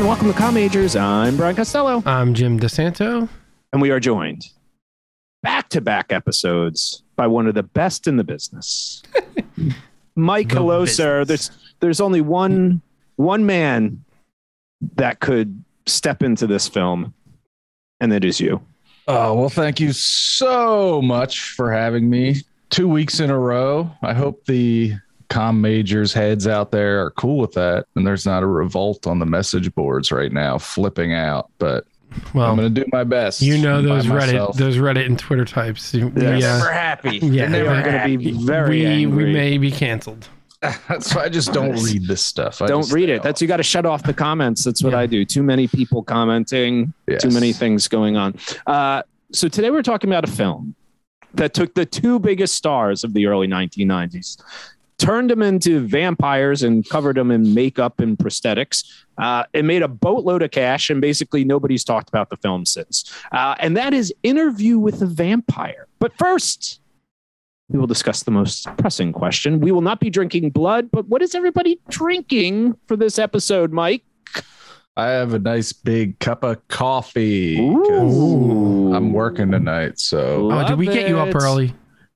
and welcome to Com Majors. I'm Brian Costello, I'm Jim DeSanto. and we are joined back to back episodes by one of the best in the business. Mike The hello, sir. There's there's only one one man that could step into this film, and it is you. Oh, well, thank you so much for having me two weeks in a row. I hope the com majors heads out there are cool with that and there's not a revolt on the message boards right now flipping out, but I'm going to do my best. you know those Reddit, myself. those Reddit and Twitter types. You- Yes. Yeah, Never happy. Yeah. They're never going to be very we angry. we may be canceled. That's why I just don't read this stuff. I Don't read stay it. That's you got to shut off the comments. That's what Yeah. I do. Too many people commenting. Yes. too many things going on. Uh, so today we're talking about a film that took the two biggest stars of the early 1990s, turned them into vampires and covered them in makeup and prosthetics. Uh, it made a boatload of cash, and basically nobody's talked about the film since. Uh, and that is Interview with a Vampire. But first, we will discuss the most pressing question. We will not be drinking blood, but what is everybody drinking for this episode, Mike? I have a nice big cup of coffee. Ooh. I'm working tonight, so Oh, did we get you up early?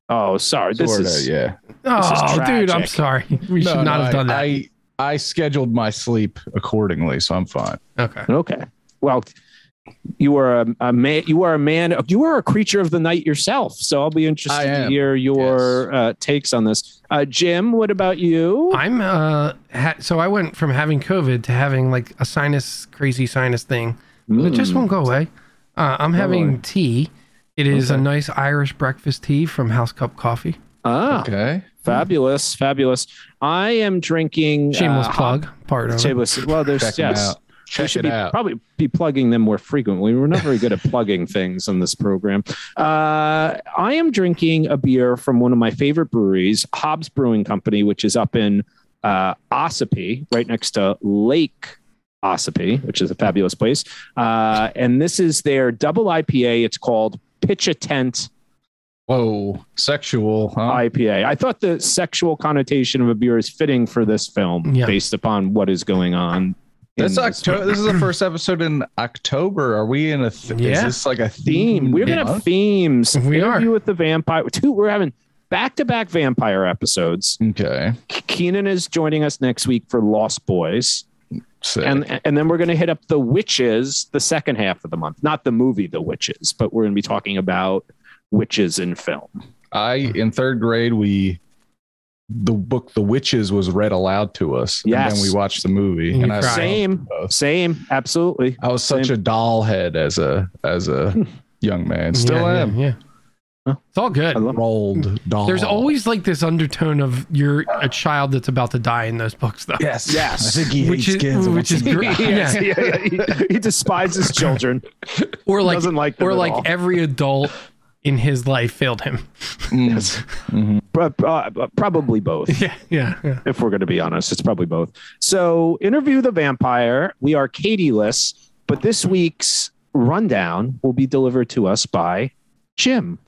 Oh, sorry. This sorta, is yeah. Oh, is dude, I'm tragic. sorry. We should No, not no, have done that. I, I I scheduled my sleep accordingly, so I'm fine. okay. okay. Well, you are a, a man. You are a man. You are a creature of the night yourself. So I'll be interested to am. hear your uh, takes on this. Uh, Jim, what about you? I'm uh ha- so I went from having COVID to having like a sinus crazy sinus thing. It just Mm. won't go away. Uh, I'm having really? tea. It is a nice Irish breakfast tea from House Cup Coffee. Ah, Okay. fabulous, fabulous. I am drinking. Shameless uh, plug. Part of it. Shameless. Well, there's Check 'em yes. out. we should it be, out. probably be plugging them more frequently. We're not very good at plugging things on this program. Uh, I am drinking a beer from one of my favorite breweries, Hobbs Brewing Company, which is up in uh, Ossipee, right next to Lake Ossipee, which is a fabulous place. Uh, and this is their double IPA. It's called Pitch a Tent Whoa, sexual, huh? IPA. I thought the sexual connotation of a beer is fitting for this film Yeah. based upon what is going on. in This this October. This is the first episode in October. Are we in a? Th- Yeah. Is this like a theme. theme? We're gonna have themes. We are. With the vampire. Two. We're having back to back vampire episodes. Okay. Keenan is joining us next week for Lost Boys, Sick. and and then we're gonna hit up the Witches the second half of the month. Not the movie The Witches, but we're gonna be talking about witches in film. I in third grade we the book The Witches was read aloud to us. And then we watched the movie. And And I. Same, same, absolutely. I was such Same. a Dahl head as a as a young man. Still yeah, am. Yeah. yeah. Huh. It's all good. I love- Roald Dahl. There's always like this undertone of you're a child that's about to die in those books, though. Yes. Yes. I think he Which hates is- kids. which is to great. Yes, Yeah. yeah, yeah. He, he despises children. Or like, Doesn't like them or at like all. every adult in his life failed him. Mm. Yes. Mhm. Uh, probably both. Yeah, yeah, yeah. if we're going to be honest. It's probably both. So, interview the vampire. We are Katie-less, but this week's rundown will be delivered to us by Jim.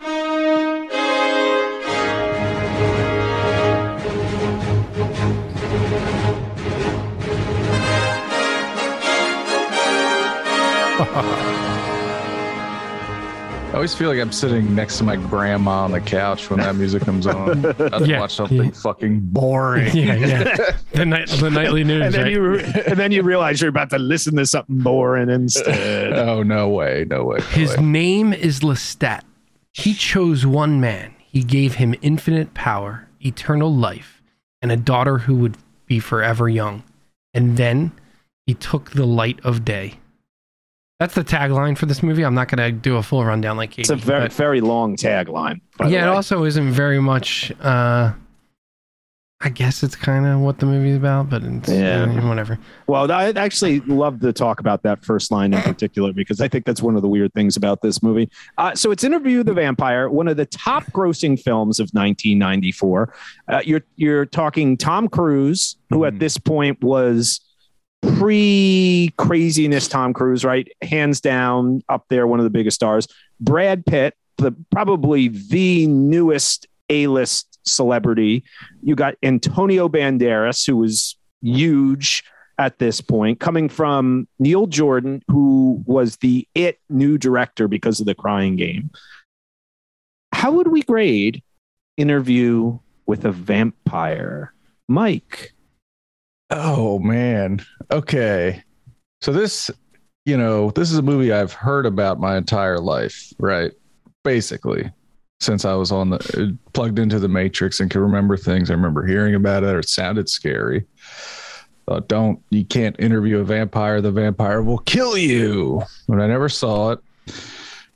Always feel like I'm sitting next to my grandma on the couch when that music comes on. I'd Yeah. watch something Yeah. fucking boring. yeah, yeah. The night, the nightly news. And then right? you and then you realize you're about to listen to something boring instead. Oh no way, no way. No His way. name is Lestat. He chose one man. He gave him infinite power, eternal life, and a daughter who would be forever young. And then he took the light of day. That's the tagline for this movie. I'm not going to do a full rundown like Katie. It's a very very long tagline. yeah, it also isn't very much. Uh, I guess it's kind of what the movie's about, but it's, Yeah. whatever. Well, I'd actually love to talk about that first line in particular because I think that's one of the weird things about this movie. Uh, so it's Interview with the Vampire, one of the top grossing films of 1994. Uh, you're you're talking Tom Cruise, who at Mhm. this point was pre craziness Tom Cruise, right? Hands down up there, one of the biggest stars. Brad Pitt, the probably the newest A-list celebrity. You got Antonio Banderas, who was huge. at this point, coming from Neil Jordan, who was the It new director because of the Crying Game. How would we grade Interview with a Vampire? Mike. Oh man. Okay. So this, you know, this is a movie I've heard about my entire life, right? Basically, since I was on the plugged into the Matrix and can remember things. I remember hearing about it. Or it sounded scary. Uh, don't you can't interview a vampire. The vampire will kill you. But I never saw it.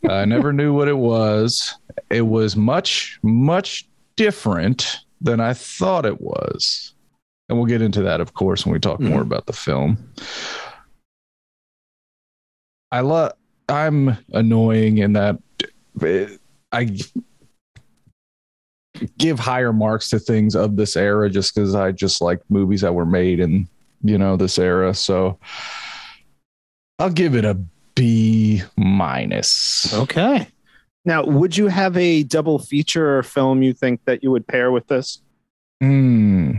I never knew what it was. It was much, much different than I thought it was. And we'll get into that, of course, when we talk more about the film. I love. I'm annoying in that I give higher marks to things of this era just because I just like movies that were made in you know this era. So I'll give it a B minus. Okay. Now, would you have a double feature or film you think that you would pair with this? Hmm.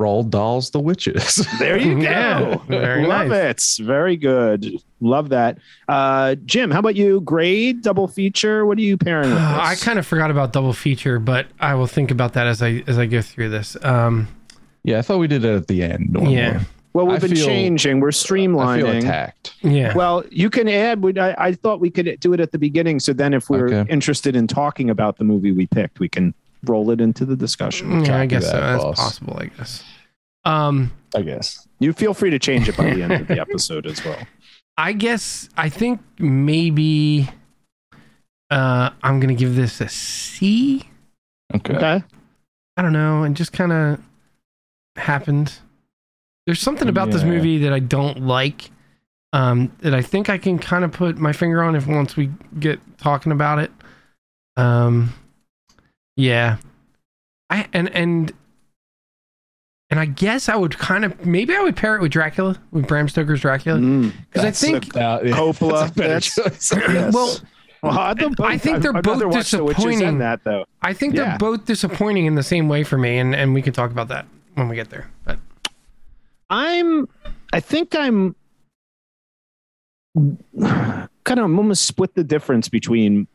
Roald Dahl's, the witches. There you go. Yeah, very Love nice. it. Very good. Love that. Uh, Jim, how about you? Grade, double feature. What are you pairing with this? I kind of forgot about double feature, but I will think about that as I as I go through this. Um, yeah, I thought we did it at the end. normally. Yeah. well, we've I been feel- changing. We're streamlining. I feel attacked. yeah. Well, you can add. we- I, I thought we could do it at the beginning. So then, if we're Okay. interested in talking about the movie we picked, we can roll it into the discussion. yeah, I Copy guess so. that's boss. possible. I guess. Um, I guess. You feel free to change it by the end of the episode as well. I guess I think maybe uh, I'm gonna give this a C. Okay. Okay. I don't know. It just kind of happened. There's something about this movie that I don't like. Um, that I think I can kind of put my finger on if once we get talking about it. Um, yeah, I and and and I guess I would kind of maybe I would pair it with Dracula with Bram Stoker's Dracula Mm. because I That's a think Uh, yeah, Coppola, that's a better that's- choice. Yes. well Well, I'd love I think they're I'd both watch The disappointing. that though. I think Yeah. they're both disappointing in the same way for me, and and we can talk about that when we get there. But I'm. I think I'm. Kind of almost split the difference between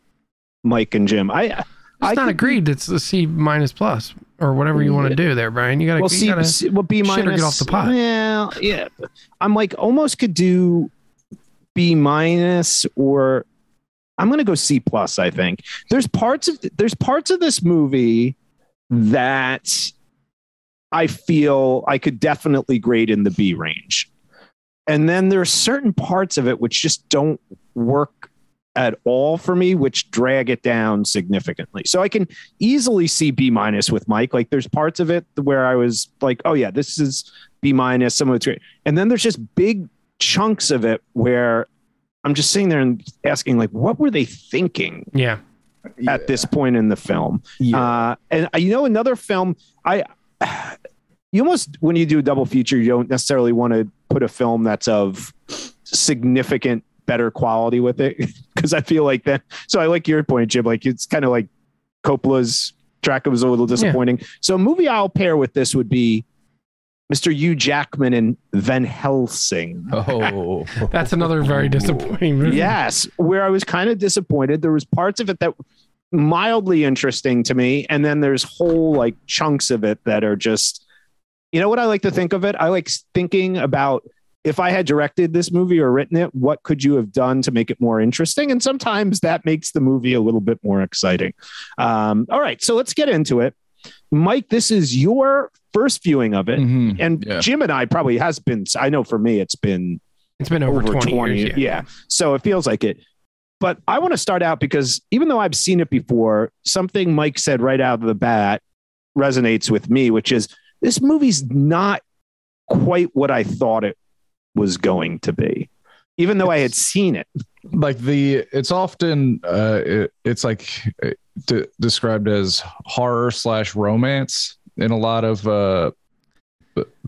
Mike and Jim. I. it's I not agreed. It's the C plus or whatever you want to do there, Brian. You gotta, Well, you see, gotta see well, B minus. get off the pot. Well, yeah. I'm like almost could do B minus or I'm gonna go C plus. I think there's parts of there's parts of this movie that I feel I could definitely grade in the B range, and then there's certain parts of it which just don't work at all for me, which drag it down significantly. So I can easily see B minus with Mike. Like there's parts of it where I was like, oh yeah, this is B minus. Some of it's great, and then there's just big chunks of it where I'm just sitting there and asking, like, what were they thinking yeah. at this point in the film? Uh, and uh, you know, another film, I you almost when you do a double feature, you don't necessarily want to put a film that's of significant better quality with it because I feel like that. So I like your point, Jim. Like it's kind of like Coppola's track was a little disappointing. So a movie I'll pair with this would be Mr. Hugh Jackman and Van Helsing. Oh, That's another very disappointing movie. Yes, where I was kind of disappointed. There was parts of it that mildly interesting to me, and then there's whole like chunks of it that are just, you know what I like to think of it. I like thinking about if I had directed this movie or written it, what could you have done to make it more interesting? And sometimes that makes the movie a little bit more exciting. Um, all right, so let's get into it. Mike, this is your first viewing of it. Mhm. And Yeah. Jim and I probably has been, I know for me, it's been It's been over, 20, years. yeah. So it feels like it. But I want to start out because even though I've seen it before, something Mike said right out of the bat resonates with me, which is this movie's not quite what I thought it was going to be, even though I had seen it. like the it's often uh it, it's like uh, de- described as horror slash romance in a lot of uh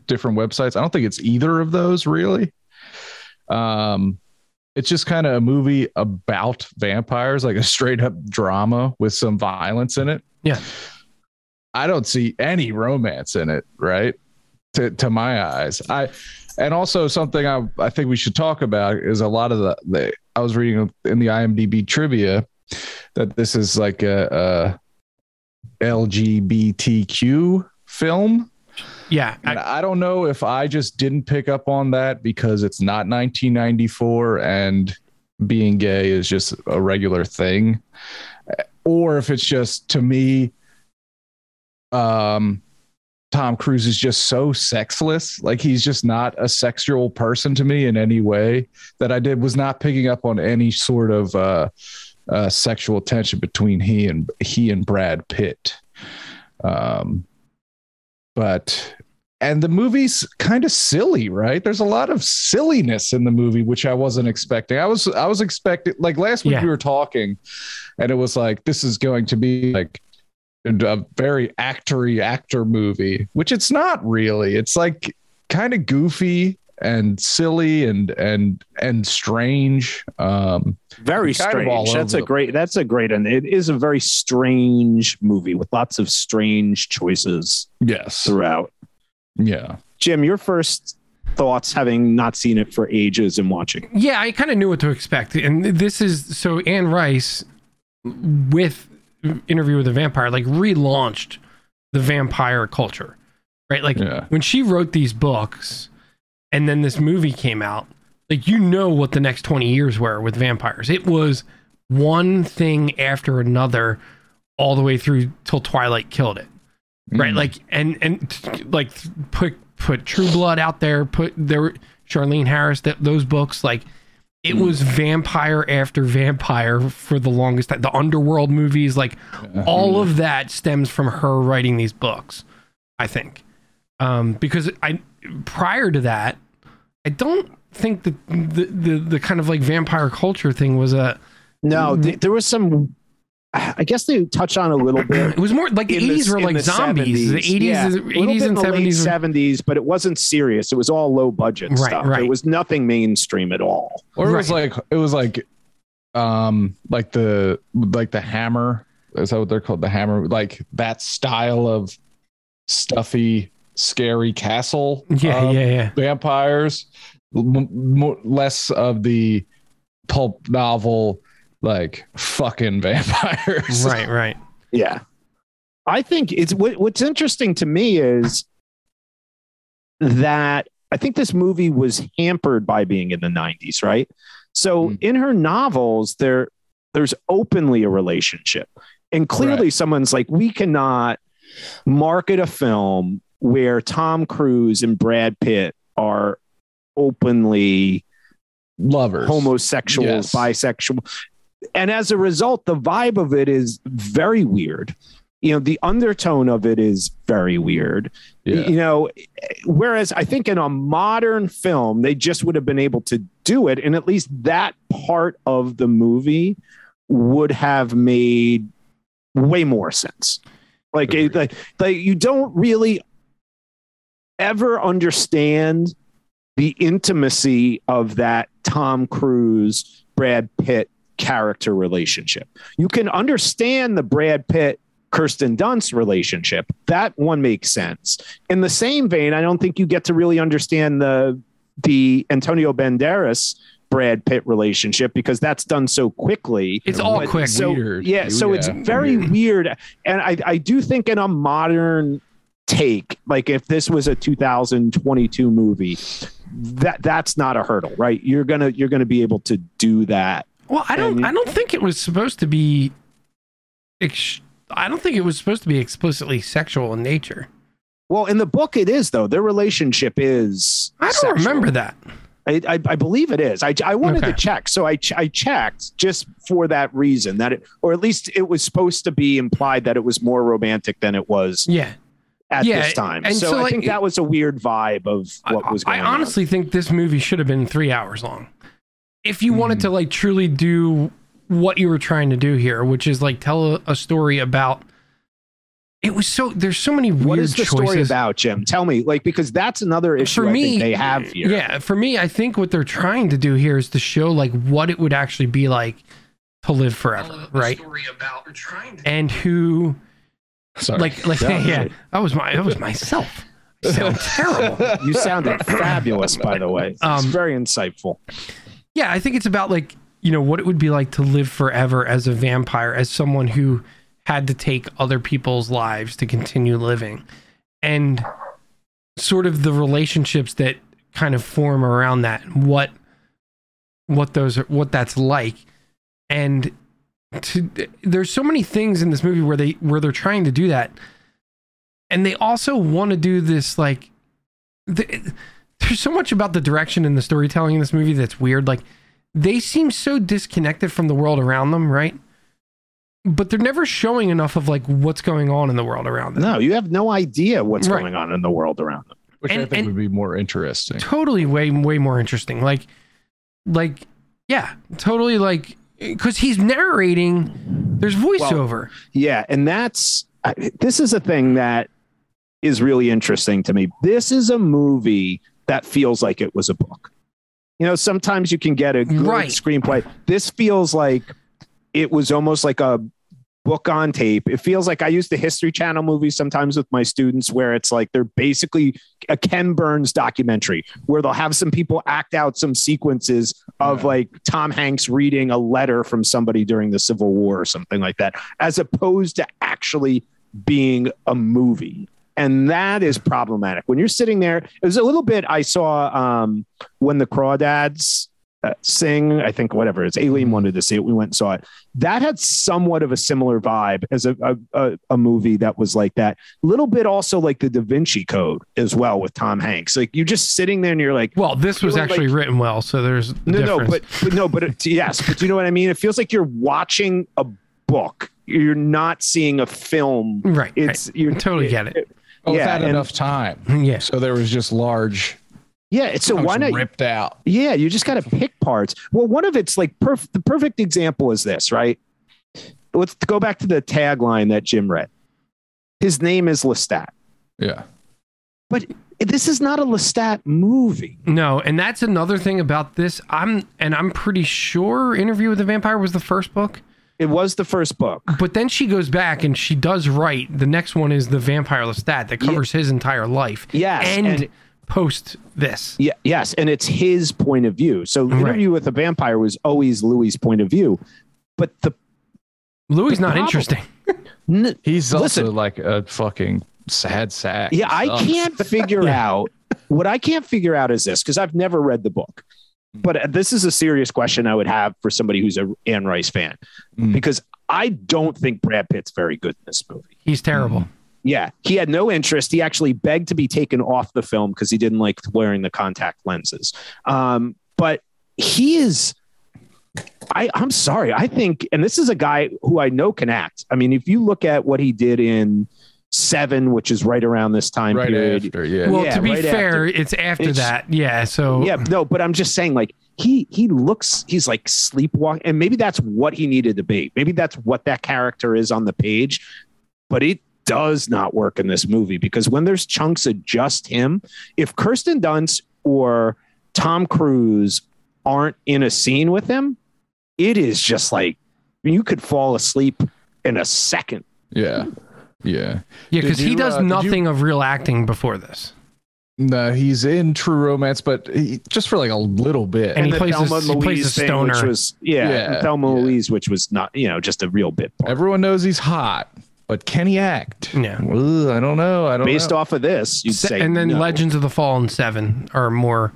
different websites i don't think it's either of those really um it's just kind of a movie about vampires like a straight up drama with some violence in it Yeah. i don't see any romance in it right to to my eyes. I and also something I I think we should talk about is a lot of the, the I was reading in the IMDb trivia that this is like a, a LGBTQ film. Yeah, And I, don't know if I just didn't pick up on that because it's not 1994 and being gay is just a regular thing, or if it's just to me, um, Tom Cruise is just so sexless. Like he's just not a sexual person to me in any way that I did was not picking up on any sort of uh, uh, sexual tension between he and he and Brad Pitt. Um, but and the movie's kind of silly, right? There's a lot of silliness in the movie, which I wasn't expecting. I was I was expecting like last week Yeah. we were talking, and it was like this is going to be like a very actory actor movie, which it's not really. It's like kind of goofy and silly and and and strange. Um, Very Kind of all strange. That's a great. That's a great, and it is a very strange movie with lots of strange choices yes, throughout. yeah, Jim, your first thoughts, having not seen it for ages and watching. Yeah, I kind of knew what to expect. And this is so Anne Rice with Interview with a Vampire like relaunched the vampire culture. Right? Like Yeah. when she wrote these books and then this movie came out, like you know what the next 20 years were with vampires. It was one thing after another all the way through till Twilight killed it right Mm. like and and like put put true blood out there put there charlaine harris that those books like it was vampire after vampire for the longest time the underworld movies like all of that stems from her writing these books i think um because i prior to that i don't think that the the, the kind of like vampire culture thing was a No, th- there was some. I guess they touched on a little bit. it was more like the in 80s were in like zombies the 80s Yeah, is- a little 80s in and the 70s were- 70s, but it wasn't serious. It was all low budget Right, stuff. right. It was nothing mainstream at all. or it was like it was like um like the like the hammer is that what they're called the hammer like that style of stuffy scary castle yeah um, yeah yeah vampires m- mo less of the pulp novel like fucking vampires right right Yeah. I think it's what, what's interesting to me is that I think this movie was hampered by being in the 90s, right? So Mm. in her novels, there there's openly a relationship. And clearly someone's like, we cannot market a film where Tom Cruise and Brad Pitt are openly lovers homosexuals, Yes. bisexual. And as a result, the vibe of it is very weird. You know, the undertone of it is very weird. yeah You know, whereas I think in a modern film, they just would have been able to do it. And at least that part of the movie would have made way more sense. Like, it, like, like you don't really ever understand the intimacy of that Tom Cruise, Brad Pitt character relationship. You can understand the Brad Pitt, Kirsten Dunst relationship. That one makes sense. In the same vein, I don't think you get to really understand the the Antonio Banderas Brad Pitt relationship because that's done so quickly. It's all But quick. So Weird. yeah, so it's Yeah. very weird, and I I do think in a modern take, like if this was a 2022 movie, that that's not a hurdle, right? You're gonna you're gonna be able to do that. Well, I don't. I don't think it was supposed to be. Ex- I don't think it was supposed to be explicitly sexual in nature. Well, in the book, it is though. Their relationship is. I don't sexual. remember that. I, I, I believe it is. I, I wanted Okay. to check, so I ch- I checked just for that reason that it, or at least it was supposed to be implied that it was more romantic than it was Yeah, at Yeah, this time. and So, so, I like, think that was a weird vibe of what was going I honestly think this movie should have been three hours long. If you wanted Mhm. to like truly do what you were trying to do here, which is like tell a, a story about. It was so. There's so many on. weird What is the choices. story about, Jim? Tell me, like because that's another issue for I me think they have here. yeah for me i think what they're trying to do here is to show like what it would actually be like to live forever right and who Sorry. like like Yeah. yeah, that was my that was myself sound terrible. You sounded fabulous, by the way. It's Um, very insightful. Yeah, I think it's about like, you know, what it would be like to live forever as a vampire, as someone who had to take other people's lives to continue living. And sort of the relationships that kind of form around that, what what those are what that's like. And to, there's so many things in this movie where they where they're trying to do that. And they also want to do this like the, there's so much about the direction and the storytelling in this movie that's weird. Like they seem so disconnected from the world around them, right? But they're never showing enough of like what's going on in the world around them. No, you have no idea what's Right. going on in the world around them. Which I think would be more interesting. Totally way way more interesting. Like like yeah, totally like cuz he's narrating there's voiceover. Yeah, and that's I- this is a thing that is really interesting to me. This is a movie that feels like it was a book. You know, sometimes you can get a good Right. screenplay. This feels like it was almost like a book on tape. It feels like I use the History Channel movies sometimes with my students where it's like they're basically a Ken Burns documentary where they'll have some people act out some sequences of Yeah. like Tom Hanks reading a letter from somebody during the Civil War or something like that, as opposed to actually being a movie. And that is problematic. When you're sitting there, it was a little bit I saw um, when the Crawdads uh, sing, I think whatever it's Alien wanted to see it. We went and saw it. That had somewhat of a similar vibe as a, a, a, movie that was like that. A little bit also like the Da Vinci Code as well with Tom Hanks. Like you're just sitting there and you're like, Well, this was actually like- written well, so there's no, no, but, but no, but it, yes, but you know what I mean? It feels like you're watching a book. You're not seeing a film. right, It's right. totally get it. Well, yeah, without and- enough time. Yeah. So there was just large Yeah, it's so why not? ripped out. Yeah, you just got to pick parts. Well, one of it's like perf- the perfect example is this, right? Let's go back to the tagline that Jim read. His name is Lestat. Yeah. But this is not a Lestat movie. No, and that's another thing about this. I'm and I'm pretty sure Interview with the Vampire was the first book. It was the first book. But then she goes back and she does write. The next one is the Vampire Lestat that covers his entire life. Yes, and, and- post this. Yeah, yes, and it's his point of view. So, Right. Interview with a Vampire was always Louis' point of view, but the Louis The not problem- interesting. n- He's Listen. also like a fucking sad sack. Yeah, I can't figure out what I can't figure out is this because I've never read the book. But uh, this is a serious question I would have for somebody who's a Anne Rice fan Mm. because I don't think Brad Pitt's very good in this movie. He's terrible. Yeah, he had no interest. He actually begged to be taken off the film because he didn't like wearing the contact lenses. Um, but he is. I, I'm sorry. I think, and this is a guy who I know can act. I mean, if you look at what he did in Seven, which is right around this time right period, after. Yeah. Well, Yeah, to be right fair, after. it's after It's- that. Yeah. So yeah, no, but I'm just saying, like he he looks, he's like sleepwalking, and maybe that's what he needed to be. Maybe that's what that character is on the page, but it does not work in this movie because when there's chunks of just him, if Kirsten Dunst or Tom Cruise aren't in a scene with him, it is just like you could fall asleep in a second. yeah. Yeah. yeah, because he does uh, did you- nothing of real acting before this, No, he's in True Romance, but he, just for like a little bit. And he the plays a- Thelma he plays a Louise thing, stoner. which was yeah, Yeah, and Thelma yeah. Louise, which was not you know just a real bit. part. Everyone knows he's hot, but can he act? Yeah. Ugh, I don't know. I don't know. Based know. off of this, you'd Se- say and then no. Legends of the Fallen Seven are more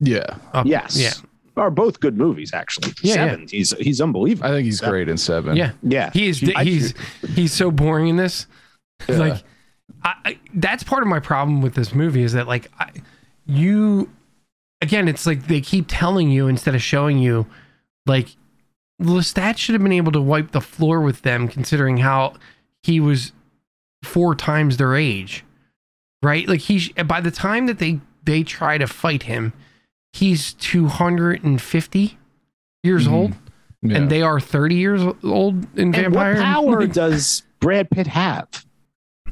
Yeah. up. Yes. Yeah. Are both good movies actually. Yeah, Seven. He's he's unbelievable. I think he's great in Seven. Yeah. yeah. He is. I- He's he's so boring in this. Yeah. Like, I, I, that's part of my problem with this movie is that like I, you, again, it's like they keep telling you instead of showing you, like Lestat should have been able to wipe the floor with them, considering how he was four times their age, right? Like he by the time that they they try to fight him, he's two hundred and fifty years Mhm. old Yeah. and they are 30 years old in And Vampire. what power does Brad Pitt have?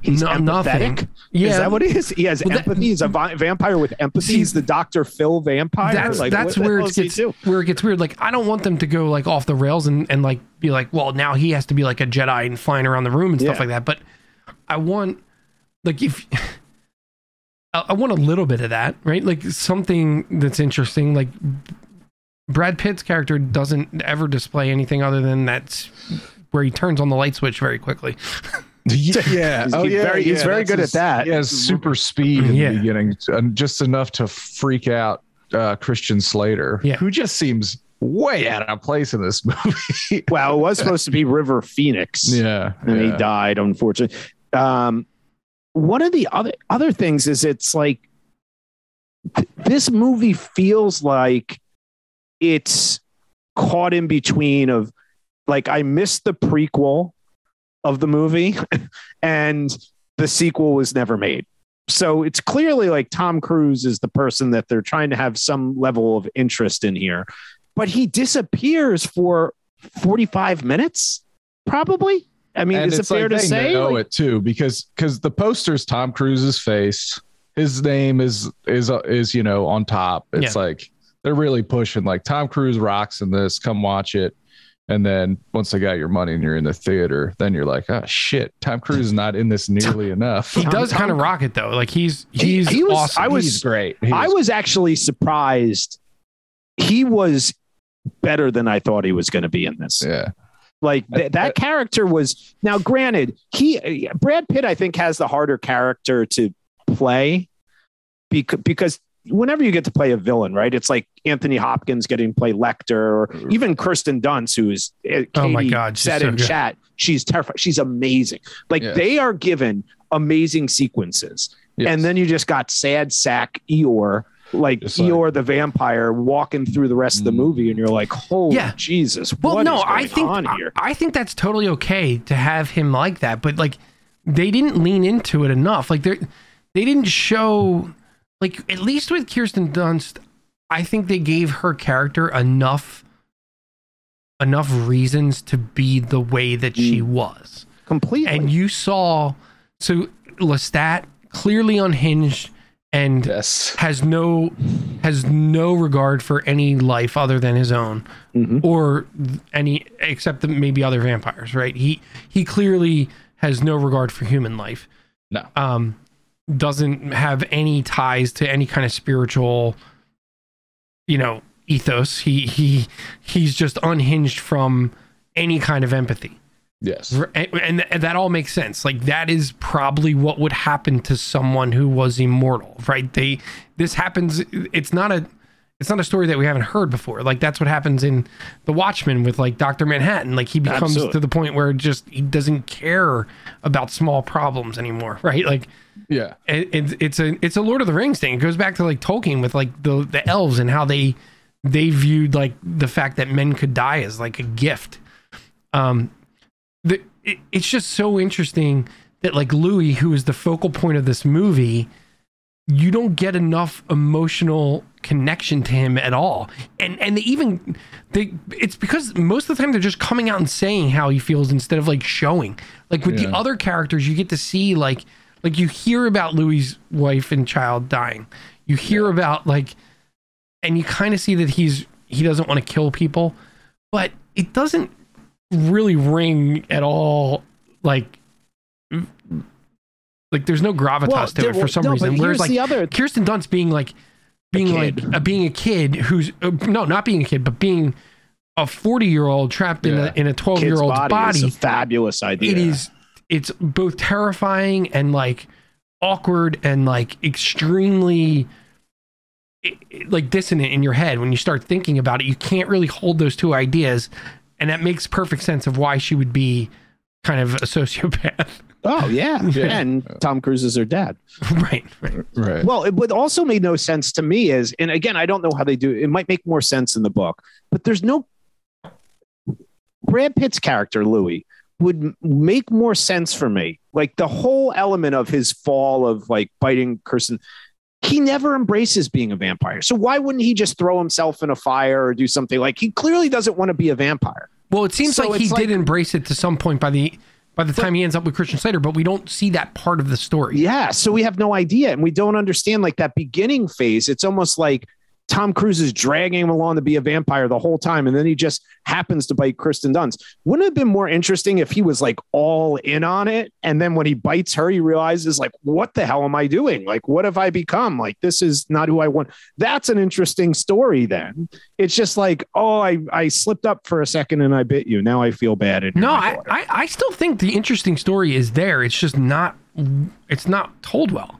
He's No- empathetic. nothing. Yeah, Is that what he is? He has Well, that- empathy. He's a vi- vampire with empathy. He's the Dr. Phil vampire. that's Like, that's where it gets where it gets weird. Like I don't want them to go like off the rails and and like be like, well, now he has to be like a Jedi and flying around the room and stuff Yeah. like that. But I want like if I, I want a little bit of that, right? Like something that's interesting. Like Brad Pitt's character doesn't ever display anything other than that's where he turns on the light switch very quickly. yeah. He's oh, yeah. very- he's very that's good at that. He has super speed in Yeah. the beginning, and just enough to freak out uh, Christian Slater, Yeah. who just seems way out of place in this movie. Well, it was supposed to be River Phoenix. yeah. and he died unfortunately um one of the other other things is it's like th- this movie feels like it's caught in between of like i missed the prequel of the movie and the sequel was never made so it's clearly like tom cruise is the person that they're trying to have some level of interest in here but he disappears for 45 minutes probably i mean and is it fair like to they say know Like- it too because because the poster's Tom Cruise's face, his name is is uh, is you know on top. It's like they're really pushing like Tom Cruise rocks in this. Come watch it. And then once they got your money and you're in the theater, then you're like, oh shit, Tom Cruise is not in this nearly enough. He Tom- does kind of rock it though. Like he's he's he was- awesome. I was- He's great. He I was actually surprised. He was better than I thought he was going to be in this. yeah. Like th- that character was. Now, granted, he Brad Pitt, I think, has the harder character to play because because whenever you get to play a villain, right? It's like Anthony Hopkins getting to play Lecter, or even Kirsten Dunst, who is uh, Oh my God, she's said so in good. chat. She's terrified. She's amazing. Like Yeah. they are given amazing sequences. Yes. And then you just got sad sack Eeyore, like Just like- Eeyore the vampire walking through the rest of the Mm. movie, and you're like, holy Yeah. Jesus. well, what no, is I think on I, here? I think that's totally okay to have him like that, but like they didn't lean into it enough. Like they they didn't show like at least with Kirsten Dunst, I think they gave her character enough enough reasons to be the way that she was. Completely. And you saw so Lestat clearly unhinged and Yes. has no has no regard for any life other than his own Mhm. or any except the, maybe other vampires right he he clearly has no regard for human life No. um doesn't have any ties to any kind of spiritual you know ethos. He he he's just unhinged from any kind of empathy. Yes. And, and that all makes sense. Like that is probably what would happen to someone who was immortal right? They this happens it's not a it's not a story that we haven't heard before. Like that's what happens in the watchmen with like dr manhattan. Like he becomes Absolutely. to the point where just he doesn't care about small problems anymore right? Like Yeah. it, it's a it's a lord of the rings thing it goes back to like tolkien with like the the elves and how they they viewed like the fact that men could die as like a gift um the, it, it's just so interesting that like Louis, who is the focal point of this movie, you don't get enough emotional connection to him at all. And and they even they it's because most of the time they're just coming out and saying how he feels instead of like showing. Like with Yeah. the other characters, you get to see like like you hear about Louis' wife and child dying. You hear about like and you kind of see that he's he doesn't want to kill people, but it doesn't really ring at all like like there's no gravitas to there- it for some no, reason whereas like the other. kirsten dunst being like being like uh, being a kid who's uh, no not being a kid but being a 40 year old trapped in a in a 12 year old's body, body, fabulous idea. it is it's both terrifying and like awkward and like extremely i- i- like dissonant in your head when you start thinking about it you can't really hold those two ideas and that makes perfect sense of why she would be kind of a sociopath Oh yeah. Yeah. and Tom Cruise is her dad. right right Right. Well, it what also made no sense to me is, and again, I don't know how they do. It, It might make more sense in the book, but there's no Brad Pitt's character Louis would make more sense for me. Like the whole element of his fall of like biting Kirsten. He never embraces being a vampire. So why wouldn't he just throw himself in a fire or do something like he clearly doesn't want to be a vampire? well it seems So like he it's did embrace it to some point by the by the time he ends up with christian slater but we don't see that part of the story Yeah. So we have no idea and we don't understand like that beginning phase. It's almost like Tom Cruise is dragging him along to be a vampire the whole time, and then he just happens to bite Kirsten Dunst. Wouldn't it have been more interesting if he was like all in on it, and then when he bites her, he realizes like, what the hell am I doing? Like, what have I become? Like, this is not who I want. That's an interesting story. Then it's just like, oh, I I slipped up for a second and I bit you. Now I feel bad. and No, I. I, I still think the interesting story is there. It's just not it's not told well.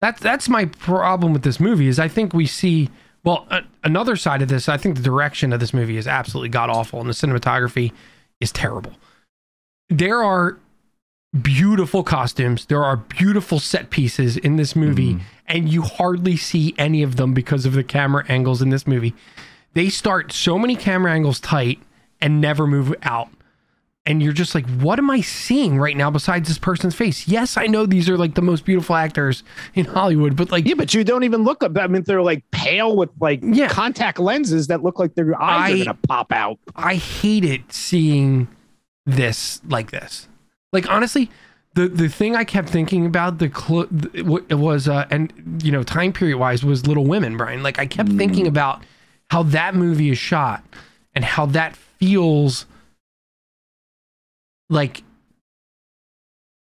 That's that's my problem with this movie is I think we see well a, another side of this. I think the direction of this movie is absolutely god awful, and the cinematography is terrible. There are beautiful costumes. There are beautiful set pieces in this movie, mm-hmm. and you hardly see any of them because of the camera angles in this movie. They start so many camera angles tight and never move out. And you're just like, what am I seeing right now besides this person's face? Yes, I know these are like the most beautiful actors in Hollywood, but like, Yeah, but you don't even look up. I mean, they're like pale with like Yeah. contact lenses that look like their eyes I- are gonna pop out. I hated seeing this like this. Like honestly, the the thing I kept thinking about the cl- it was uh and you know time period wise was Little Women, Brian. Like I kept thinking about how that movie is shot and how that feels like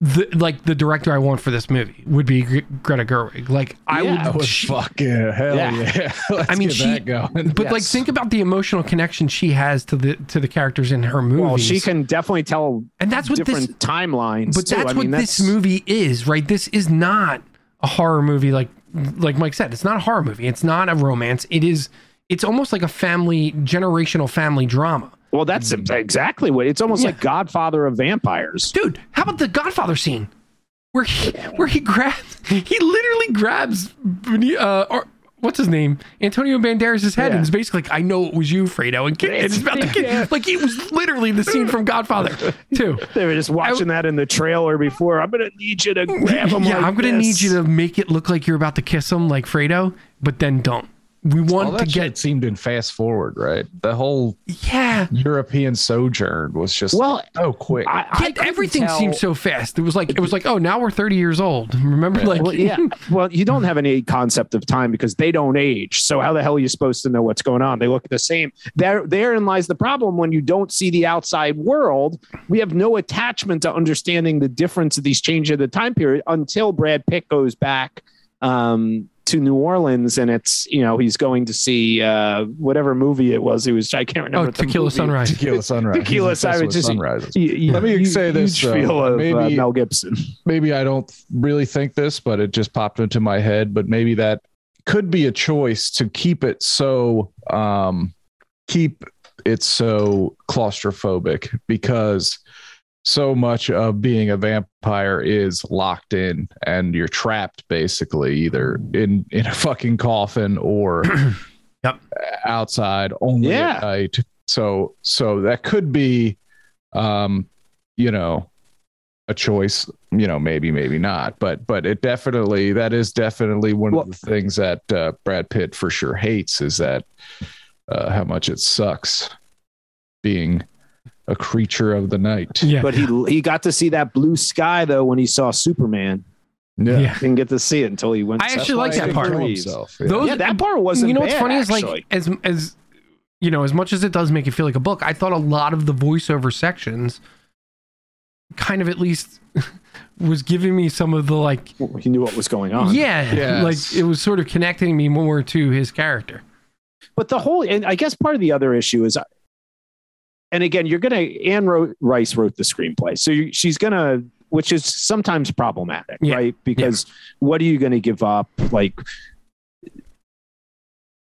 the like the director I want for this movie would be Gre- Greta Gerwig. Like I Yeah, would she- fucking hell Yeah. yeah. I mean, she- but like think about the emotional connection she has to the to the characters in her movies. Well, she can definitely tell and that's what different this timelines. but too. that's I what mean, this movie is, right? This is not a horror movie like like Mike said. It's not a horror movie. It's not a romance. It is it's almost like a family generational family drama. Well, that's exactly what it's almost Yeah. like Godfather of vampires. Dude, how about the Godfather scene? Where he where he grabs he literally grabs uh or what's his name? Antonio Banderas' head Yeah. and is basically like, I know it was you, Fredo, and, ki- it's about the kid. Yeah. Like it was literally the scene from Godfather too. They were just watching that in the trailer before. I'm gonna need you to grab him. yeah, like I'm gonna this. need you to make it look like you're about to kiss him like Fredo, but then don't. We All want to that shit get seemed in fast forward, right? The whole yeah. European sojourn was just Well, so quick. I, I Yeah, everything tell- seemed so fast. It was like it was like, oh, now we're 30 years old. Remember, like, Well, yeah. Well, you don't have any concept of time because they don't age. So how the hell are you supposed to know what's going on? They look the same. There, therein lies the problem. When you don't see the outside world, we have no attachment to understanding the difference of these changes of the time period until Brad Pitt goes back um, to New Orleans and it's you know he's going to see uh, whatever movie it was. It was I can't remember. oh, what the Tequila movie- Sunrise. Tequila Sunrise. Tequila He's obsessed Sunrise, with just- sunrises. You- you- Let me you- say this, huge feel of uh, Maybe- Mel Gibson. maybe I don't really think this, but it just popped into my head. But maybe that could be a choice to keep it so um keep it so claustrophobic because so much of being a vampire is locked in and you're trapped basically either in in a fucking coffin or Yep. outside only Yeah. at night so so that could be um you know a choice you know maybe maybe not but but it definitely that is definitely one Well- of the things that uh, brad pitt for sure hates is that uh, how much it sucks being a creature of the night Yeah. But he he got to see that blue sky though when he saw Superman. yeah. Didn't get to see it until he went. I actually like that part. Reeves. himself, yeah. Those Yeah, that part wasn't. you know what's bad, funny is like as as you know, as much as it does make it feel like a book, I thought a lot of the voiceover sections kind of at least was giving me some of the like he knew what was going on. yeah, Yes. like it was sort of connecting me more to his character. but the whole and I guess part of the other issue is, and again, you're gonna Anne wrote, Rice wrote the screenplay, so you, she's gonna, which is sometimes problematic, Yeah. right? Because what are you gonna give up? Like,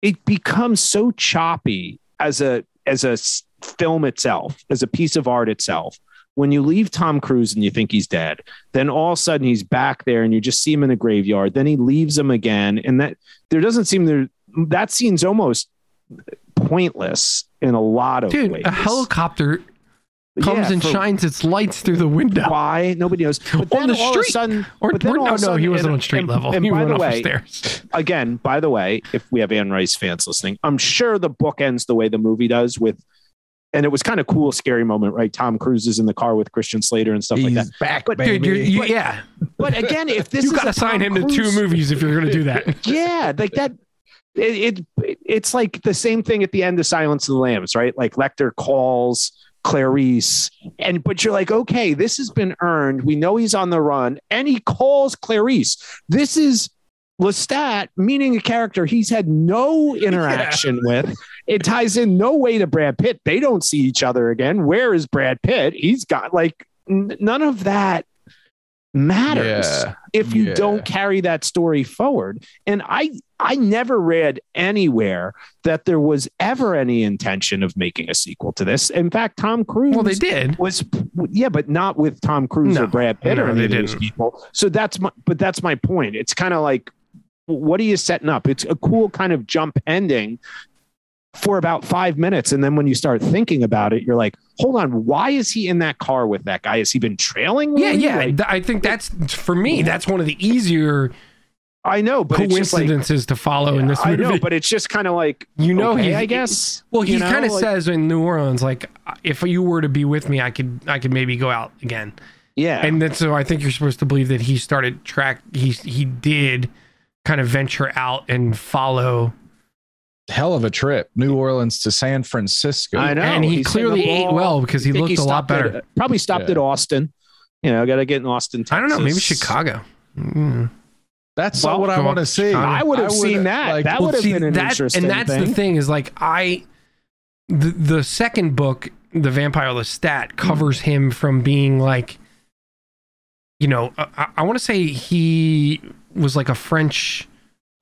it becomes so choppy as a as a film itself, as a piece of art itself. When you leave Tom Cruise and you think he's dead, then all of a sudden he's back there and you just see him in the graveyard. Then he leaves him again, and that there doesn't seem there. That scene's almost pointless in a lot of Dude, ways. a helicopter comes Yeah, and for shines its lights through the window. Why nobody knows? But On the all of a street. sudden, Or, but then or- all no, of a no, he wasn't on street and- level. and he by went the off way, stairs. again, by the way, if we have Anne Rice fans listening, I'm sure the book ends the way the movie does with, and it was kind of cool, scary moment, right? Tom Cruise is in the car with Christian Slater and stuff like that. Back But- baby. Dude, you're, you, yeah, But again, if this you is got to a sign Tom him to two movies if you're going to do that. yeah, like that. It, it it's like the same thing at the end of Silence of the Lambs, right? Like Lecter calls Clarice, and but you're like, okay, this has been earned. We know he's on the run, and he calls Clarice. This is Lestat, meaning a character he's had no interaction with. It ties in no way to Brad Pitt. They don't see each other again. Where is Brad Pitt? He's got like n- none of that matters Yeah. if you Yeah. don't carry that story forward. And I I never read anywhere that there was ever any intention of making a sequel to this. In fact, Tom Cruise Well, they did. was yeah, but not with Tom Cruise No. or Brad Pitt or any of those didn't. people. So that's my but that's my point. It's kind of like what are you setting up? It's a cool kind of jump ending for about five minutes. And then when you start thinking about it, you're like, hold on, why is he in that car with that guy? Has he been trailing? Yeah, Louis? yeah. Like, I think that's for me. That's one of the easier I know, but it's like coincidences to follow in this I know, but it's just kind of like you know, okay, he, I guess. Well, he you know, kind of like- says in New Orleans, like, if you were to be with me, I could, I could maybe go out again. yeah, And then so I think you're supposed to believe that he started track. He he did kind of venture out and follow. Hell of a trip. New Orleans to San Francisco. I know, and he He's clearly ate well because he I think looked a lot stopped at- better. probably stopped Yeah. at Austin. You know, got to get in Austin. Texas. I don't know, maybe Chicago. Mm. That's Well, what I want to see. I would have seen that. like- that would have see, been an that- interesting and that's thing. the thing is like I, the the second book, the Vampire Lestat, covers him from being like, you know, I, I want to say he was like a French,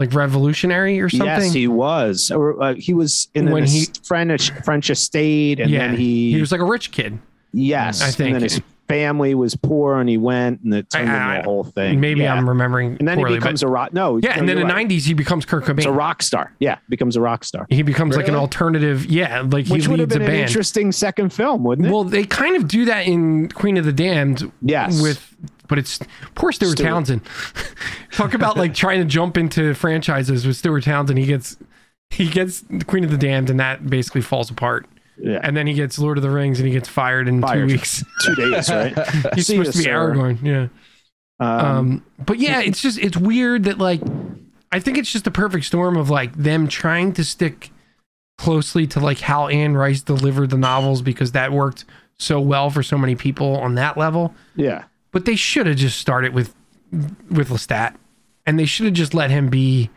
like revolutionary or something. Yes, he was. Or uh, he was in When he- French French estate, and yeah, then he, he was like a rich kid. yes, I think. and then his family was poor, and he went, and it turned I- into I- a whole thing. Maybe yeah. I'm remembering and then poorly, he becomes a rock. No, yeah, no, and then in the right. '90s he becomes Kurt It's a rock star. Yeah, becomes a rock star, He becomes like an alternative. Yeah, like which he would have leads a been an interesting second film, wouldn't it? Well, they kind of do that in Queen of the Damned yes, with but it's poor Stuart, Stuart. Townsend. Talk about like trying to jump into franchises with Stuart Townsend. He gets he gets the Queen of the Damned and that basically falls apart. yeah. And then he gets Lord of the Rings and he gets fired in Fired. two weeks. two days, right? He's See supposed to be sir. Aragorn. Yeah. Um, Um, but yeah, it's just it's weird that like I think it's just a perfect storm of like them trying to stick closely to like how Anne Rice delivered the novels because that worked so well for so many people on that level. yeah, But they should have just started with with Lestat, and they should have just let him be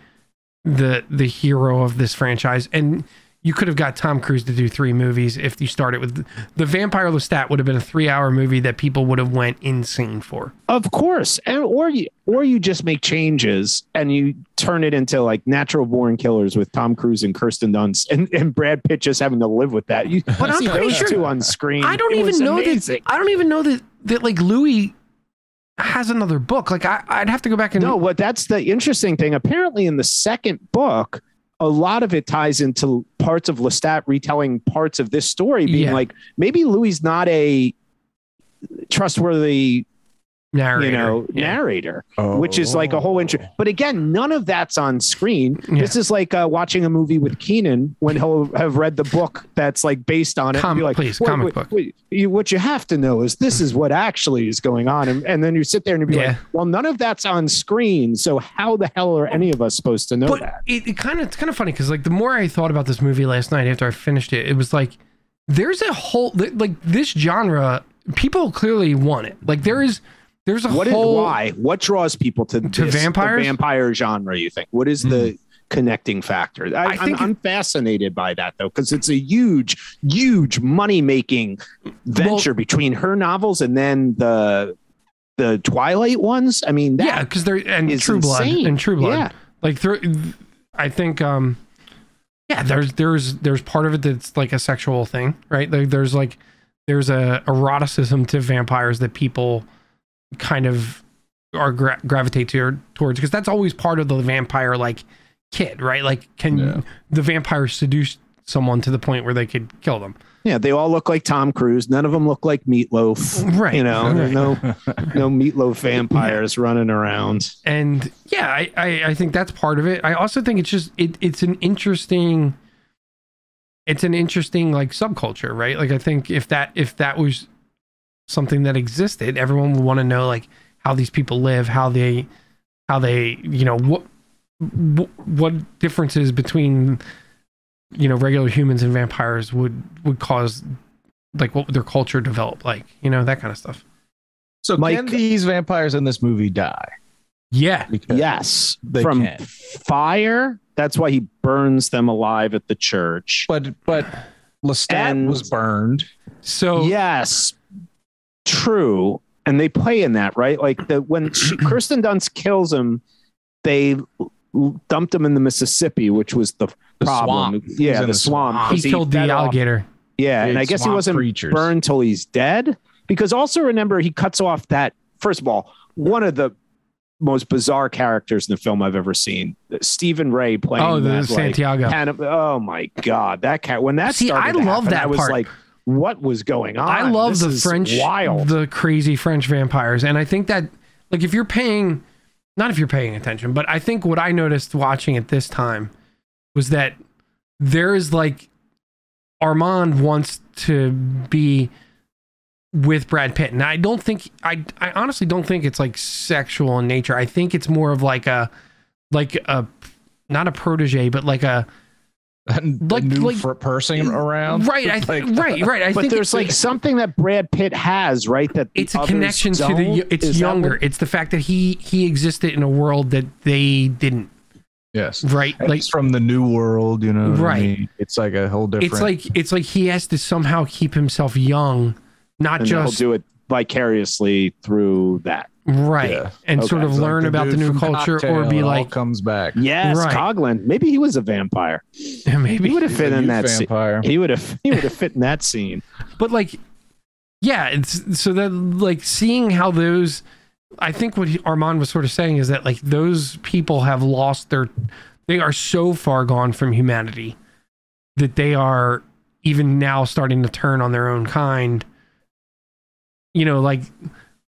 the the hero of this franchise. And you could have got Tom Cruise to do three movies if you started with the Vampire Lestat would have been a three hour movie that people would have went insane for. Of course, and or you or you just make changes and you turn it into like natural born killers with Tom Cruise and Kirsten Dunst and, and Brad Pitt just having to live with that. You But I'm pretty sure- two on screen. I don't even know amazing. that. I don't even know that that like Louis has another book. Like I, I'd have to go back and No, what that's the interesting thing. Apparently, in the second book, a lot of it ties into parts of Lestat retelling parts of this story, being Yeah. like maybe Louis not a trustworthy, narrator. you know, Yeah. narrator. which is like a whole intro. But again, none of that's on screen. Yeah. This is like uh, watching a movie with Keenan when he'll have read the book that's like based on it. and Comic- be like, please, "Wait, comic wait, book." wait, you, what you have to know is this is what actually is going on, and, and then you sit there and you be Yeah. like, well, none of that's on screen. So how the hell are any of us supposed to know but that? it, it kind of it's kind of funny because like the more I thought about this movie last night after I finished it, it was like there's a whole like this genre people clearly want it. Like there is there's a What is whole why? What draws people to To this, the vampires? vampire genre? You think? What is the connecting factor? I, I think I'm, I'm fascinated by that though, because it's a huge, huge money making venture between her novels and then the the Twilight ones. I mean, that yeah because they're and is True Blood and True Blood Yeah. like through I think um yeah there's there's there's part of it that's like a sexual thing right like there's like there's a eroticism to vampires that people kind of are gra- gravitate to, towards because that's always part of the vampire like kid right like can Yeah. the vampire seduce someone to the point where they could kill them yeah, they all look like Tom Cruise. None of them look like Meatloaf. right You know, right. no no Meatloaf vampires running around. and yeah I, I i think that's part of it i also think it's just it, it's an interesting it's an interesting like subculture right like i think if that if that was something that existed everyone would want to know like how these people live how they how they you know what what differences between you know regular humans and vampires would would cause like what would their culture develop like you know that kind of stuff So Mike- can these vampires in this movie die? yeah Because Yes, They from can. fire. That's why he burns them alive at the church. But but Lestat And- was burned. so yes, true. And they play in that, right? Like the when she, Kirsten Dunst kills him, they dumped him in the Mississippi, which was the, The problem. swamp. Yeah, the the swamp. swamp. he 'cause killed the fed off- alligator Yeah, and I guess he wasn't creatures. burned till he's dead. Because also remember, he cuts off that. First of all, one of the most bizarre characters in the film I've ever seen, Stephen Rea playing. oh the that, like, santiago Canib- oh my god, that cat! When that See, started, I to love happen, that I was part. like, "What was going on?" I love This the French, wild. the crazy French vampires, and I think that, like, if you're paying, not if you're paying attention, but I think what I noticed watching it this time was that there is like Armand wants to be with Brad Pitt, and I don't think I, I honestly don't think it's like sexual in nature. I think it's more of like a, like a, not a protege, but like a Like, Like- new like- fr- person around. right, I Like- right, right. I but think there's it's like something that Brad Pitt has, right? That it's a others connection to the it's Is younger what- it's the fact that he he existed in a world that they didn't Yes. right And like it's from the new world, you know. what I Right. mean? It's like a whole different. it's like it's like he has to somehow keep himself young not and he'll just do it vicariously through that. Right Yeah. and Okay. sort of It's like learn the about the new culture or be it all like comes back. Yes, Right. Coughlin. Maybe he was a vampire. He maybe would have fit in youth that scene. He would have. He would have fit in that scene. but like yeah it's so that like seeing how those i think what he, armand was sort of saying is that like those people have lost their they are so far gone from humanity that they are even now starting to turn on their own kind you know like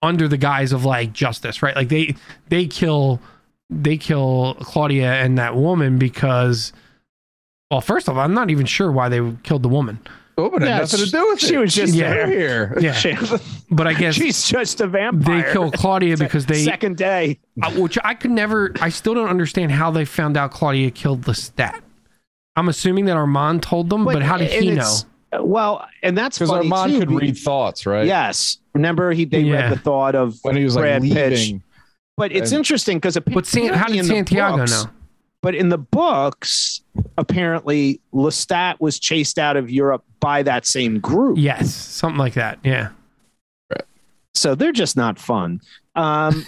under the guise of like justice right like they they kill they kill claudia and that woman because well first of all i'm not even sure why they killed the woman Oh, but it had Yeah, nothing to do with she it. was just She's there. here. yeah She- but i guess she's just a vampire. they vampire. kill Claudia because they, second day. uh, which I could never, I still don't understand how they found out Claudia killed Lestat. I'm assuming that Armand told them, but, how did he know? It's- Well, and that's Because funny Armand too, could be- read thoughts, right? Yes, remember he they Yeah. read the thought of When he was like Brad Pitt. leaving. But it's And- interesting because But San, how did Santiago know? But in the books, apparently Lestat was chased out of Europe by that same group. Yes, something like that. Yeah, So they're just not fun. Um,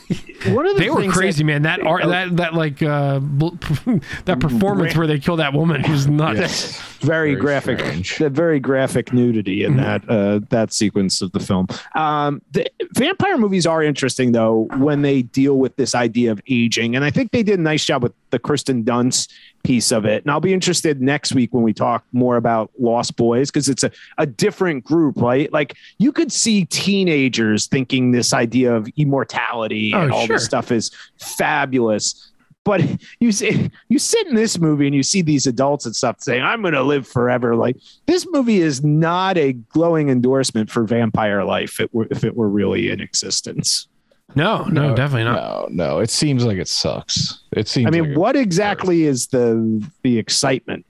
one of the they were things crazy, man. That art, that that like uh, that performance where they kill that woman was nuts. that- very, Very graphic, strange. the very graphic nudity in Mhm. that uh, that sequence of the film. Um, the vampire movies are interesting though when they deal with this idea of aging, and I think they did a nice job with the Kirsten Dunst piece of it. And I'll be interested next week when we talk more about Lost Boys because it's a, a different group, right? Like you could see teenagers thinking this idea of immortality oh, and Oh, all sure. this stuff is fabulous. But you see, you sit in this movie and you see these adults and stuff saying, "I'm going to live forever." Like this movie is not a glowing endorsement for vampire life. If it were, if it were really in existence. No, no, definitely not. No, no. It seems like it sucks. It seems. I mean, like what exactly is the the excitement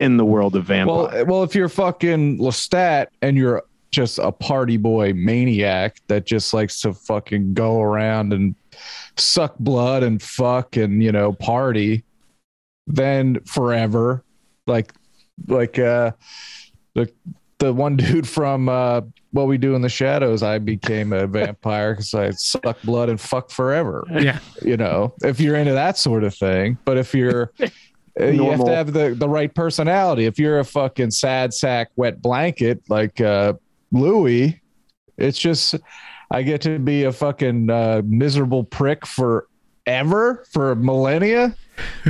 in the world of vampire? Well, well, if you're fucking Lestat and you're just a party boy maniac that just likes to fucking go around and suck blood and fuck and you know party, then forever, like like uh the the one dude from uh what we do in the shadows, I became a vampire because I suck blood and fuck forever. Yeah, You know, if you're into that sort of thing, but if you're uh, you have to have the, the right personality. If you're a fucking sad sack wet blanket like uh, Louis, it's just I get to be a fucking uh, miserable prick forever for millennia.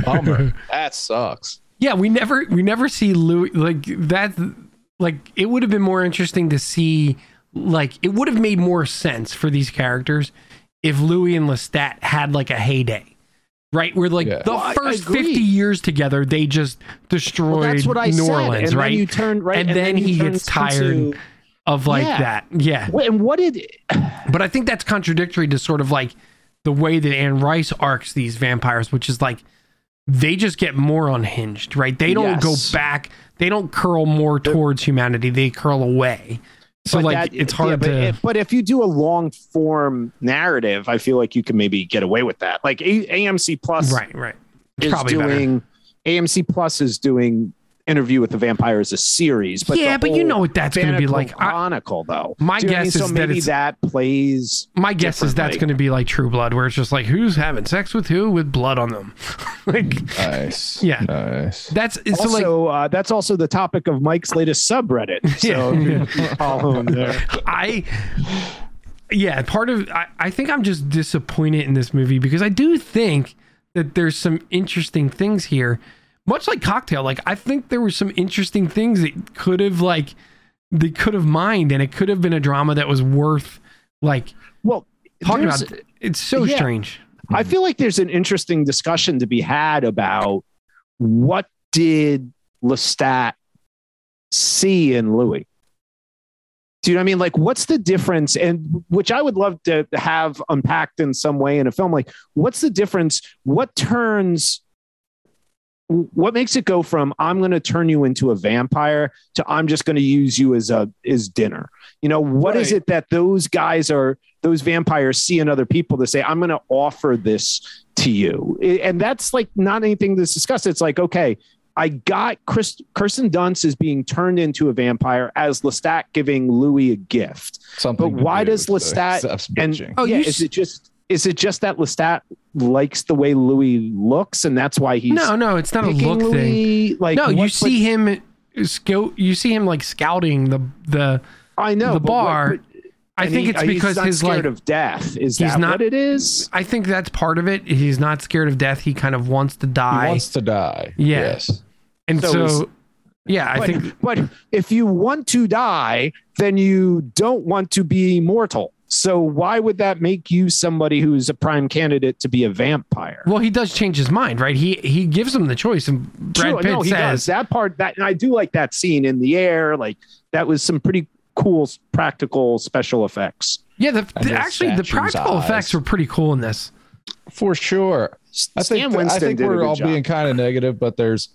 Bummer. that sucks. yeah. We never, we never see Louis like that. Like it would have been more interesting to see. Like it would have made more sense for these characters if Louis and Lestat had like a heyday. Right, where like Yeah. the Well, I first fifty years together, they just destroyed Well, that's what I New said. Orleans, and right? Then you turn right, And then he turns gets tired. into- of like Yeah. that, yeah. Wait, and what did? But I think that's contradictory to sort of like the way that Anne Rice arcs these vampires, which is like they just get more unhinged, right? They don't Yes. go back. They don't curl more towards humanity. They curl away. So But like that- it's hard yeah, but, to. if- but if you do a long form narrative, I feel like you can maybe get away with that. Like a- AMC Plus right, right. Is probably better. doing AMC Plus is doing Interview with the Vampire is a series. But yeah, but you know what that's going to be Bannacle like. I, Chronicle, though. My Do you know what I guess mean? is so that maybe it's- that plays. my guess is that's going to be like True Blood, where it's just like who's having sex with who with blood on them. like Nice. Yeah. Nice. that's it's so like Also, uh, that's also the topic of Mike's latest subreddit. So Yeah. follow him there. I yeah, part of I, I think I'm just disappointed in this movie because I do think that there's some interesting things here. Much like Cocktail, like I think there were some interesting things that could have like they could have mined and it could have been a drama that was worth like Well, talking about. It's so yeah. strange. I feel like there's an interesting discussion to be had about what did Lestat see in Louis. Do you know what I mean? Like, what's the difference? And which I would love to have unpacked in some way in a film. Like, what's the difference? What turns, what makes it go from I'm going to turn you into a vampire to I'm just going to use you as a as dinner? You know, what is Right. it that those guys are? Those vampires see in other people to say, I'm going to offer this to you, and that's like not anything that's discussed. It's like, okay, I got Chris, Kirsten Dunst is being turned into a vampire as Lestat giving Louis a gift. Something. But why do does Lestat Steph's and- Oh, yeah, you is s- it just is it just that Lestat likes the way Louis looks, and that's why he's No, no, it's not a picking look thing. Louis? Like, No, you what- see him scout. You see him like scouting the the. I know the but what- bar, but- I think he- it's he's because not his scared like. of death. Is he's that not- what it is? I think that's part of it. He's not scared of death. He kind of wants to He die, wants to die. Yeah. Yes. and So so, yeah, I but, think but if you want to die, then you don't want to be mortal. So why would that make you somebody who's a prime candidate to be a vampire? Well, he does change his mind, right? He he gives him the choice, and Brad True, Pitt no, he does says, that part. That and I do like that scene in the air. Like that was some pretty cool practical special effects. "Yeah, the, the- actually the practical eyes. effects were pretty cool in this." For sure. I Stan think I think did we're good all job. being kind of negative, but there's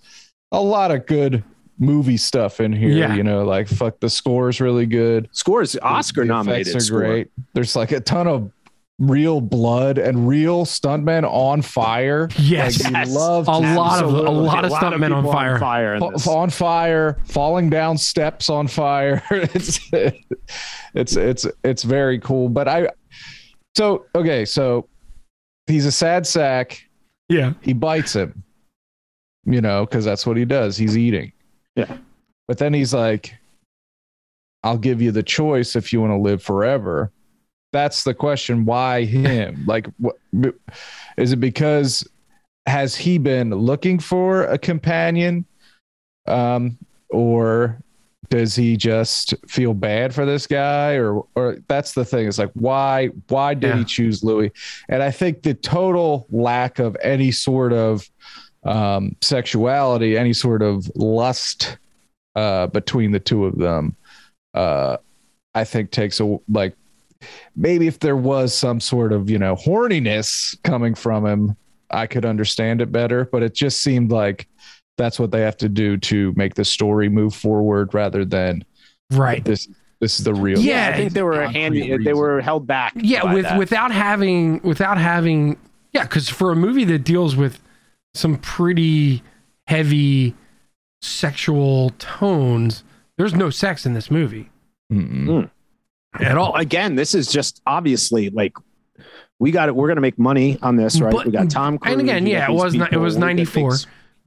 a lot of good movie stuff in here. Yeah. You know, like fuck the score's really good. Scores Oscar The nominated. effects are score. great. There's like a ton of real blood and real stuntmen on fire. Yes. Like, Yes. love A to see lot of- a Absolutely. lot of stuntmen on people fire. fire in fa- on fire, falling down steps on fire. it's it's it's it's very cool. But I so okay, so he's a sad sack. Yeah, He bites him, you know, because that's what he does. He's eating. Yeah. But then he's like, I'll give you the choice if you want to live forever. That's the question. Why him? like, what is it because has he been looking for a companion? Um, or does he just feel bad for this guy or or that's the thing it's like why why did Yeah. he choose louis and i think the total lack of any sort of um sexuality any sort of lust uh between the two of them uh i think takes a like maybe if there was some sort of you know horniness coming from him i could understand it better but it just seemed like that's what they have to do to make the story move forward rather than right. this this is the real Yeah, I think they were concrete handy. They were held back. Yeah, with that. without having without having yeah, because for a movie that deals with some pretty heavy sexual tones, there's no sex in this movie Mm-mm. Hmm. at all. again, this is just obviously like we got it. We're gonna make money on this, right? But- we got Tom Cruise. and again, yeah, it was not- it was 94.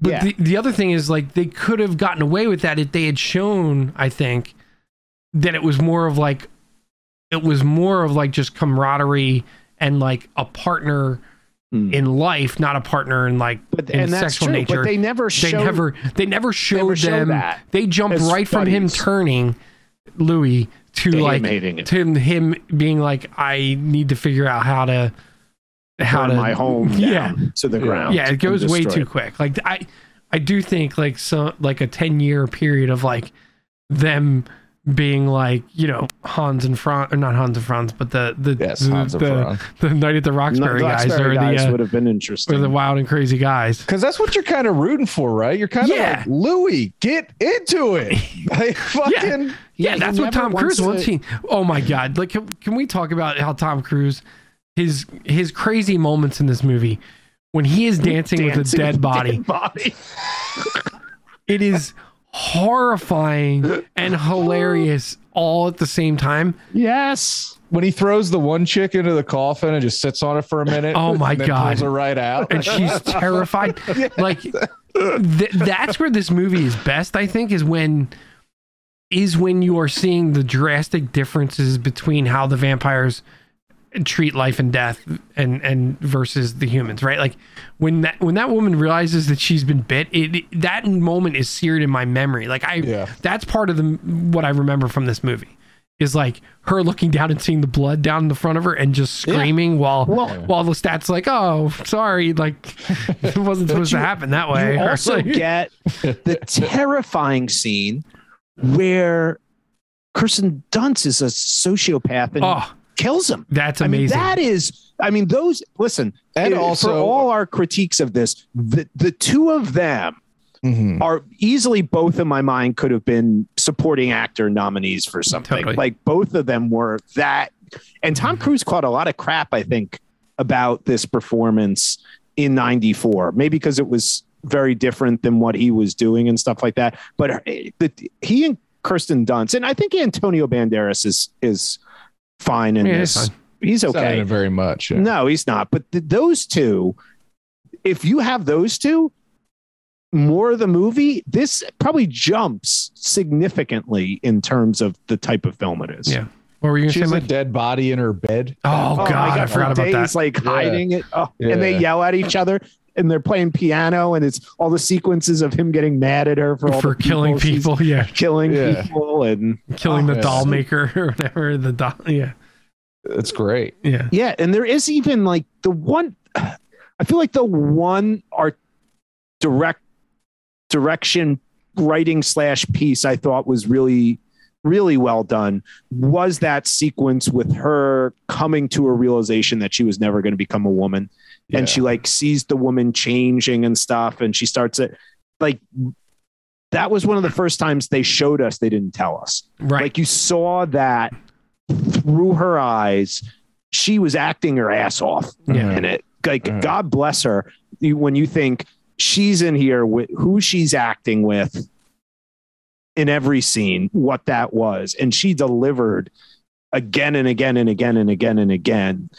But Yeah. the, the other thing is like they could have gotten away with that if they had shown, I think, that it was more of like it was more of like just camaraderie and like a partner Hmm. in life, not a partner in like But in and that's sexual true. nature. But they never they showed. never they never showed never showed them that they jumped as right from him turning Louis to to like it. to him being like I need to figure out how to how Burn to my home yeah down to the ground. yeah it goes way too it. quick like I I do think like so like a 10 year period of like them being like, you know, Hans and Franz, or not Hans and Franz, but the the Yes, the, Hans and the, the Night at the Roxbury No, guys Roxbury or guys the uh, would have been interesting. or the Wild and Crazy guys. Because that's what you're kind of rooting for, right? You're kind of Yeah. like Louis, get into it. Like fucking Yeah, he that's what Tom wants Cruise to- wants. He, oh my god! Like, can, can we talk about how Tom Cruise, his his crazy moments in this movie, when he is dancing, with a dead with body, dead body. it is horrifying and hilarious all at the same time. Yes. when he throws the one chick into the coffin and just sits on it for a minute. Oh my and God. Pulls her right out. and she's terrified. Like th- that's where this movie is best. I think is when is when you are seeing the drastic differences between how the vampires treat life and death and and versus the humans right? Like when that when that woman realizes that she's been bit it, it- that moment is seared in my memory. Like i Yeah. that's part of the what i remember from this movie is like her looking down and seeing the blood down in the front of her and just screaming while Well- while Lestat's like oh sorry like it wasn't supposed to happen that way. You also like- get the terrifying scene where Kirsten Dunst is a sociopath and oh kills him. that's I mean, amazing that is, I mean, those, listen, And eh, also- for all our critiques of this, the, the two of them Mhm. are easily both in my mind could have been supporting actor nominees for something. Totally. Like both of them were that. And Tom Cruise caught a lot of crap, I think, about this performance in 94, maybe because it was very different than what he was doing and stuff like that. But uh, the, he and Kirsten Dunst, and I think Antonio Banderas is, is fine in Yeah, this. fine. He's He's okay. it very much. yeah. No, he's not. But th- those two, if you have those two, more of the movie, this probably jumps significantly in terms of the type of film it is. Yeah. what were you She gonna has a Mike? dead body in her bed. oh, oh my god i for forgot about days, that Like Yeah. hiding it, oh, and they yell at each other, and they're playing piano, and it's all the sequences of him getting mad at her for all for the killing she's people yeah killing Yeah. people, and killing Oh, the yeah. doll maker or whatever the doll yeah It's great. yeah Yeah, and there is even like the one. I feel like the one art direct direction writing slash piece I thought was really really well done was that sequence with her coming to a realization that she was never going to become a woman Yeah. and she like sees the woman changing and stuff and she starts it like that was one of the first times they showed us they didn't tell us. Right. Like you saw that through her eyes. She was acting her ass off Yeah. in it. Like Mhm. god bless her. When you think she's in here with who she's acting with in every scene what that was. And she delivered again and again and again and again and again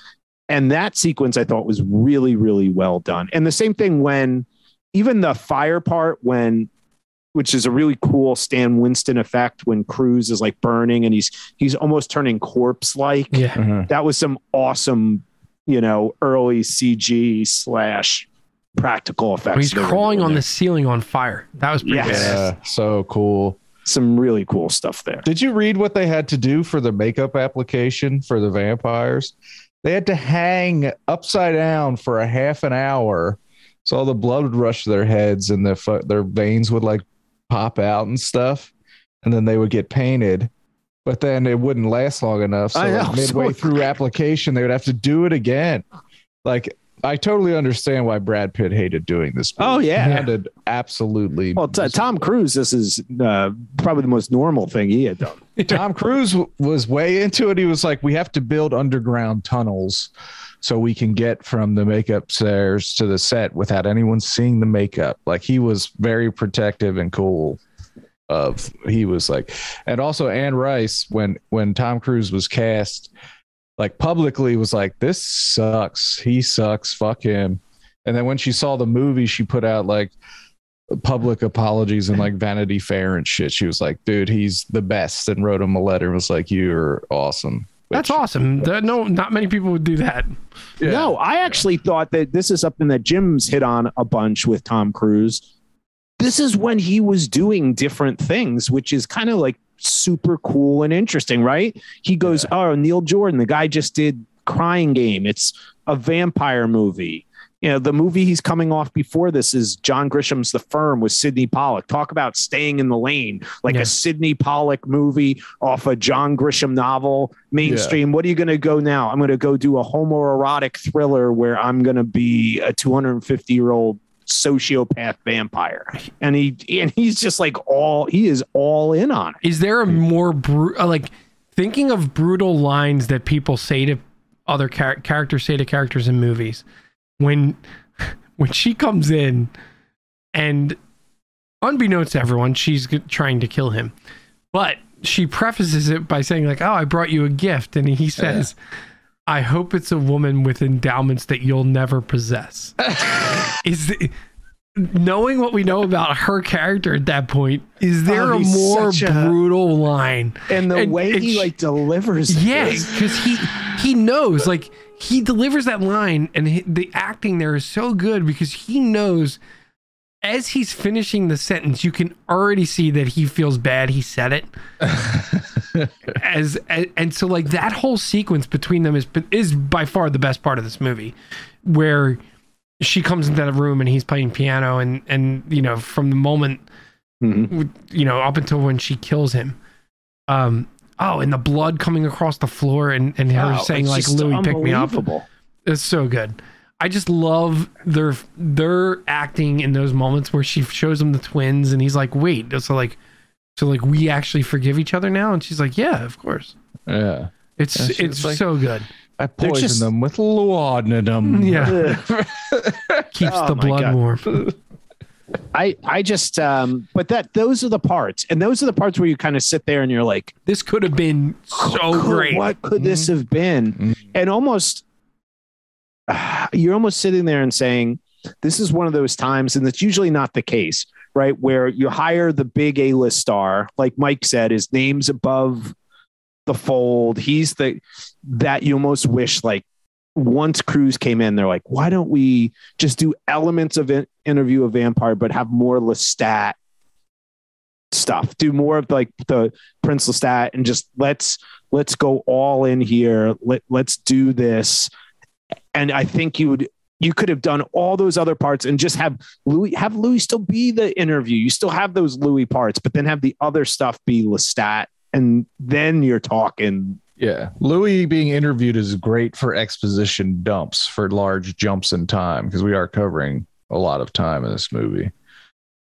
and that sequence i thought was really really well done and the same thing when even the fire part when which is a really cool Stan Winston effect when Cruise is like burning and he's he's almost turning corpse like. yeah Mhm. That was some awesome, you know, early CG slash practical effects. When he's crawling on there. the ceiling on fire that was pretty Yes. Yeah, so cool. Some really cool stuff there. Did you read what they had to do for the makeup application for the vampires? They had to hang upside down for a half an hour, so all the blood would rush to their heads and their their veins would like pop out and stuff, and then they would get painted. But then it wouldn't last long enough. So like, midway so- through application, they would have to do it again. Like I totally understand why Brad Pitt hated doing this. Oh, yeah. It sounded absolutely. Well, t- Tom Cruise, this is uh, probably the most normal thing he had done. Tom Cruise was way into it. He was like, "We have to build underground tunnels so we can get from the makeup stairs to the set without anyone seeing the makeup." Like he was very protective and cool. Of he was like, and also Anne Rice when when Tom Cruise was cast, like publicly was like, "This sucks. He sucks. Fuck him." And then when she saw the movie, she put out like public apologies and like Vanity Fair and shit. She was like, dude, he's the best, and wrote him a letter and was like, you're awesome. that's awesome There- no not many people would do that Yeah. No, I actually thought that this is something that Jim's hit on a bunch with Tom Cruise. This is when he was doing different things, which is kind of like super cool and interesting, right? He goes, Oh, Neil Jordan, the guy just did Crying Game. It's a vampire movie. You know, the movie he's coming off before this is John Grisham's The Firm with Sydney Pollack. Talk about staying in the lane, like Yeah. a Sydney Pollack movie off a John Grisham novel, mainstream. What are you going to go now? I'm going to go do a homoerotic thriller where I'm going to be a 250 year old sociopath vampire, and he and he's just like all he is all in on it. Is there a more bru- uh, like thinking of brutal lines that people say to other char- characters say to characters in movies when when she comes in and unbeknownst to everyone she's trying to kill him. But she prefaces it by saying like oh I brought you a gift. And he says I hope it's a woman with endowments that you'll never possess. Is the, knowing what we know about her character at that point is there Oh, a more a- brutal line And the And- way and he she- like delivers, yeah this. because he he knows like he delivers that line and he, the acting there is so good because he knows as he's finishing the sentence you can already see that he feels bad he said it as, and, and so like that whole sequence between them is is by far the best part of this movie where she comes into the room and he's playing piano and and you know from the moment Mhm. you know up until when she kills him um oh and the blood coming across the floor and and her Wow, saying like louis pick me up. it's so good. I just love their their acting in those moments where she shows him the twins and he's like wait so like so like we actually forgive each other now? And she's like yeah of course. Yeah. it's Yeah, it's like- so good I They're just- them with laudanum. yeah. Keeps Oh the blood God. warm. I I just um but that those are the parts. And those are the parts where you kind of sit there and you're like this could have been so great. what could this have been? Mhm. and almost you're almost sitting there and saying this is one of those times and it's usually not the case right? Where you hire the big A-list star like Mike said his name's above the fold he's the that you almost wish like once Cruise came in, they're like, why don't we just do elements of in- interview a vampire, but have more Lestat stuff? Do more of like the Prince Lestat and just let's let's go all in here. Let let's do this. And I think you would you could have done all those other parts and just have Louis have Louis still be the interview. You still have those Louis parts, but then have the other stuff be Lestat, and then you're talking Yeah. Louis being interviewed is great for exposition dumps for large jumps in time because we are covering a lot of time in this movie.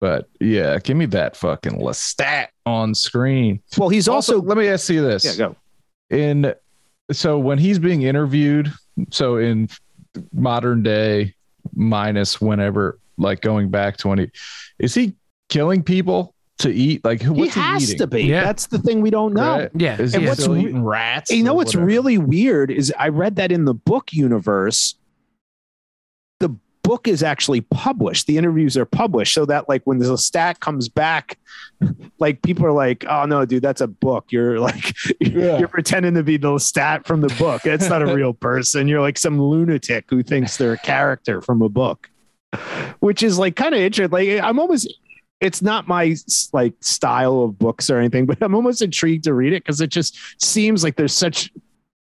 But yeah, give me that fucking Lestat on screen. well, he's also, let me ask you this. yeah, go. in so when he's being interviewed so in modern day minus whenever like going back 20 is he killing people to eat like who- he what's he, has eating to be. Yeah. That's the thing we don't know. Right? yeah is And he what's still re- eating rats You know what's whatever? really weird is I read that in the book universe, the book is actually published. The interviews are published so that like when Lestat comes back, like people are like, "Oh no, dude, that's a book." You're like, Yeah. you're pretending to be Lestat from the book. It's not a real person. You're like some lunatic who thinks they're a character from a book, which is like kind of interesting. Like I'm almost. It's not my like style of books or anything, but I'm almost intrigued to read it because it just seems like there's such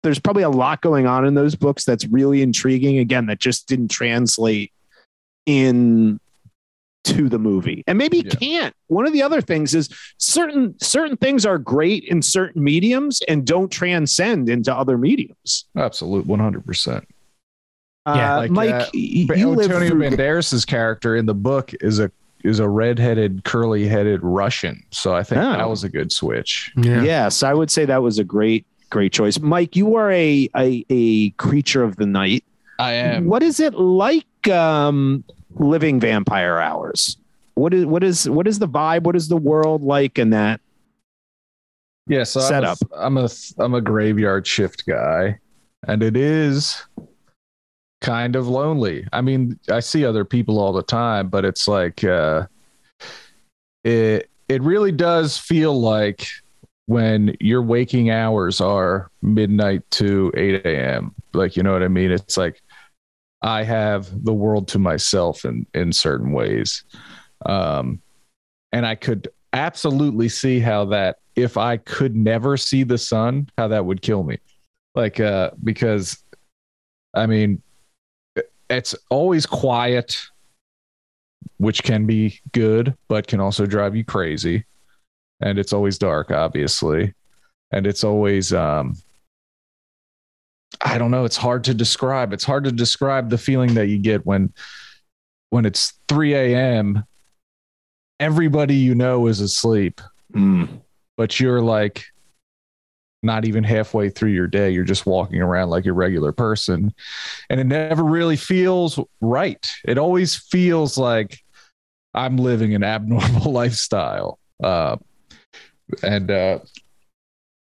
there's probably a lot going on in those books that's really intriguing again that just didn't translate in to the movie. And maybe Yeah. can't. One of the other things is certain certain things are great in certain mediums and don't transcend into other mediums. Absolute 100% Yeah, uh, like, mike uh, y- but you live Antonio through, Banderas's character in the book is a is a redheaded curly headed russian so i think Oh. that was a good switch yeah yes i would say that was a great great choice mike you are a a, a creature of the night i am. What is it like um, living vampire hours? What is what is what is the vibe? What is the world like in that? Yeah, so setup. I'm a, I'm a I'm a graveyard shift guy, and it is kind of lonely. I mean, I see other people all the time, but it's like uh, it it really does feel like when your waking hours are midnight to 8 a.m. Like you know what I mean? It's like I have the world to myself in in certain ways, um, and I could absolutely see how that if I could never see the sun, how that would kill me. Like, uh, because I mean, it's always quiet, which can be good, but can also drive you crazy. And it's always dark, obviously. And it's always um I don't know, it's hard to describe. It's hard to describe the feeling that you get when when it's 3 a.m. Everybody you know is asleep, Mm. but you're like not even halfway through your day. You're just walking around like a regular person. And it never really feels right. It always feels like I'm living an abnormal lifestyle. Uh, and uh,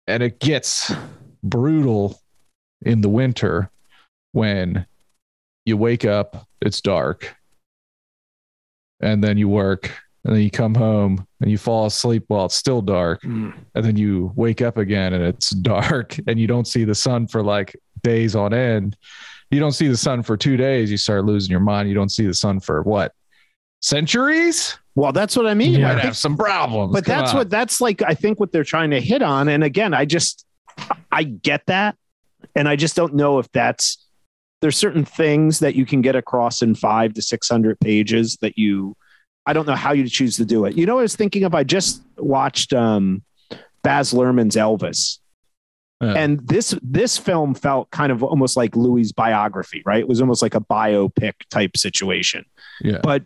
and it gets brutal in the winter when you wake up, it's dark, and then you work, and then you come home and you fall asleep while it's still dark, Mm. and then you wake up again and it's dark, and you don't see the sun for like days on end. You don't see the sun for two days, you start losing your mind. You don't see the sun for what? Centuries? Well, that's what I mean. You Yeah. I might think- have some problems. but Come that's on. what that's like. I think what they're trying to hit on. And again, I just I get that, and I just don't know if that's there's certain things that you can get across in five to six hundred pages that you. I don't know how you choose to do it. You know, what I was thinking of. I just watched um, Baz Luhrmann's Elvis, Yeah. and this this film felt kind of almost like Louis' biography, right? It was almost like a biopic type situation yeah. but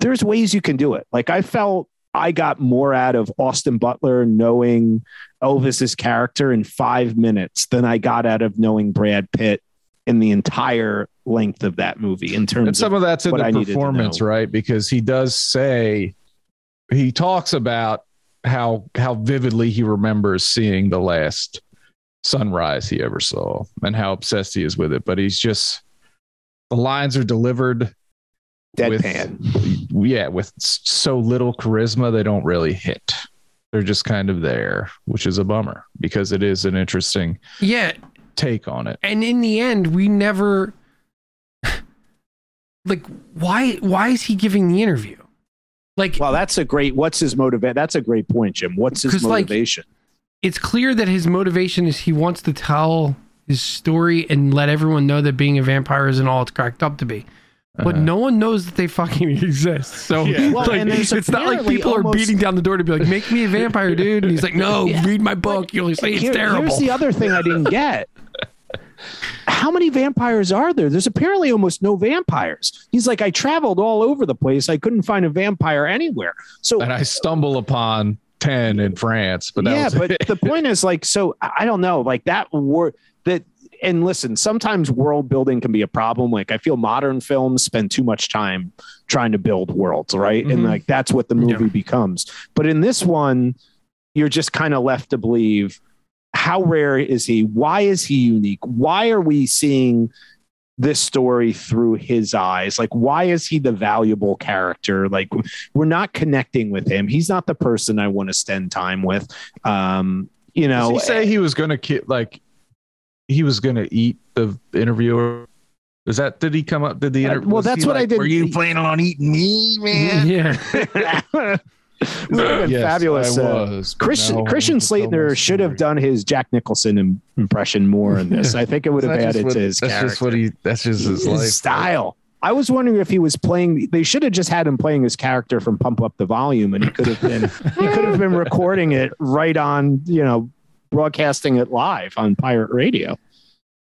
there's ways you can do it. Like I felt I got more out of Austin Butler knowing Elvis's character in five minutes than I got out of knowing Brad Pitt in the entire length of that movie in terms And terms some of of that's in what I the needed performance, right? Because he does say he talks about how how vividly he remembers seeing the last sunrise he ever saw and how obsessed he is with it. But he's just the lines are delivered deadpan. with yeah, with so little charisma they don't really hit. They're just kind of there, which is a bummer because it is an interesting Yeah, take on it. and in the end, we never like why why is he giving the interview? Like well, that's a great. What's his motivation? That's a great point, Jim. What's his 'Cause, like, motivation? it's clear that his motivation is he wants to tell his story and let everyone know that being a vampire isn't all it's cracked up to be. But Uh, no one knows that they fucking exist. So Yeah. Well, like, it's not like apparently people are beating down the door to be like, "Make me a vampire, dude." And he's like, "No, Yeah. read my book. You'll say it's Here- terrible." Here's the other thing I didn't get. How many vampires are there? There's apparently almost no vampires. He's like, I traveled all over the place. I couldn't find a vampire anywhere. So and I stumble upon 10 in France, but that yeah, was but it. the point is like, so I I don't know, like that word that. And listen, sometimes world building can be a problem. Like I feel modern films spend too much time trying to build worlds, right? And Mhm. like that's what the movie Yeah. becomes. But in this one, you're just kind of left to believe how rare is he? Why is he unique? Why are we seeing this story through his eyes? Like, why is he the valuable character? Like, we're not connecting with him. He's not the person I want to spend time with. Um, you know, Does he say he was going to ki- like he was going to eat the interviewer? Is that did he come up? Did the Uh, interview? well, that's what I did- Were you planning on eating me, man? yeah. it would have been Yes, fabulous. I Uh, was, Christian Christian I have to tell my Slater should have done his Jack Nicholson im- impression more in this. I think it would have added what- to his That's character. just what he. That's just his, his life. style. I was wondering if he was playing. They should have just had him playing his character from Pump Up the Volume, and he could have been he could have been recording it right on you know broadcasting it live on pirate radio.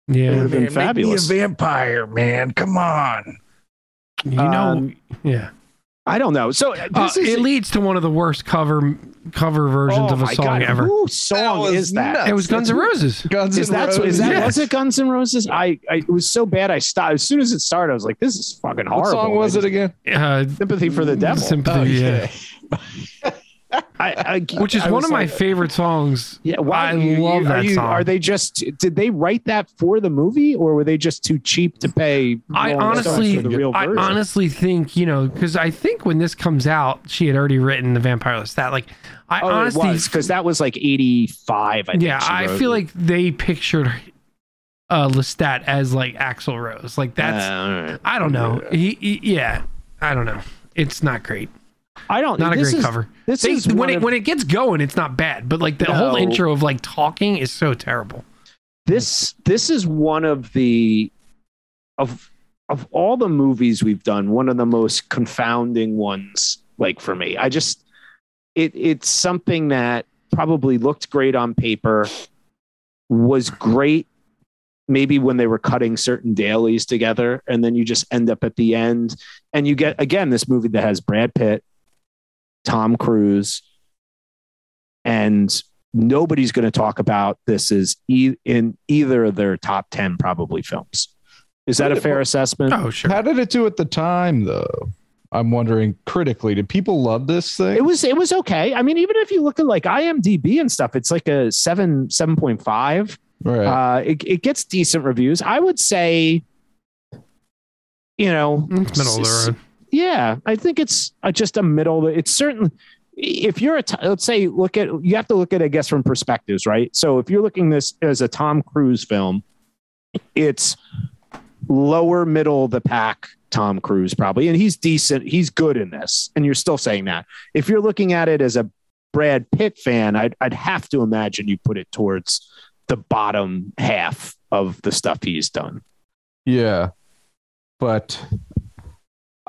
Yeah, It would Yeah. have been fabulous. vampire, man. Come on. You know, Um, yeah. I don't know. So uh, Uh, is it leads to one of the worst cover cover versions oh of a my song God, ever. Whose song was is that? nuts. It was Guns N' Roses. Guns Is N' Roses. Roses. that Yes. was it Guns N' Roses? I, I it was so bad I stopped as soon as it started. I was like, this is fucking horrible. What song was I it again? Uh, Sympathy for the devil. Sympathy, Oh, yeah. I, I, Which is one of my favorite songs. Yeah, why, I you- love you- that you, song. Are they just did they write that for the movie, or were they just too cheap to pay? I honestly, for the real I honestly think you know because I think when this comes out, she had already written the Vampire Lestat. Like, I oh, honestly, because that was like eighty five. I think yeah, I feel it. like they pictured uh Lestat as like Axl Rose. Like that's Uh. I don't know. He, he- yeah, I don't know. It's not great. I don't. Not a great is, cover. This They- is when it of- when it gets going, it's not bad. But like the whole intro of like talking is so terrible. this this is one of the of of all the movies we've done, one of the most confounding ones. Like for me, I just it it's something that probably looked great on paper, was great maybe when they were cutting certain dailies together, and then you just end up at the end and you get again this movie that has Brad Pitt, Tom Cruise, and nobody's going to talk about this as e- in either of their top 10 probably films. Is that a fair assessment? Oh, sure. How did it do at the time, though? I'm wondering critically, did people love this thing? It was it was okay. I mean, even if you look at like IMDb and stuff, it's like a seven seven point five. right. Uh, it it gets decent reviews. I would say, you know, It's middle of the road. Yeah, I think it's uh, just a middle. It's certainly if you're a let's say look at you have to look at I guess from perspectives, right? So if you're looking this as a Tom Cruise film, it's lower middle of the pack Tom Cruise probably, and he's decent. He's good in this, and you're still saying that. If you're looking at it as a Brad Pitt fan, I'd I'd have to imagine you put it towards the bottom half of the stuff he's done. Yeah. But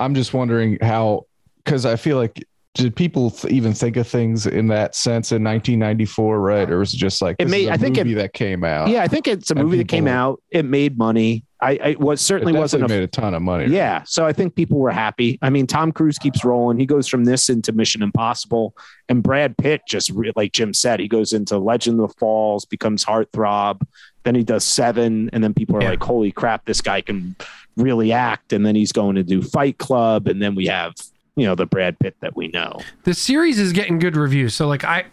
I'm just wondering how, because I feel like, did people th- even think of things in that sense in 1994, right? Or was it just like, It made? may- is a I think it- movie that came out? Yeah, I think it's a movie that came out. It made money. I, I was It certainly wasn't a made a ton of money. Yeah. So I think people were happy. I mean, Tom Cruise keeps rolling. He goes from this into Mission Impossible. And Brad Pitt just, re- like Jim said, he goes into Legend of the Falls, becomes Heartthrob. Then he does Seven. And then people are Yeah. like, holy crap, this guy can really act. And then he's going to do Fight Club. And then we have, you know, the Brad Pitt that we know. the series is getting good reviews. So like I,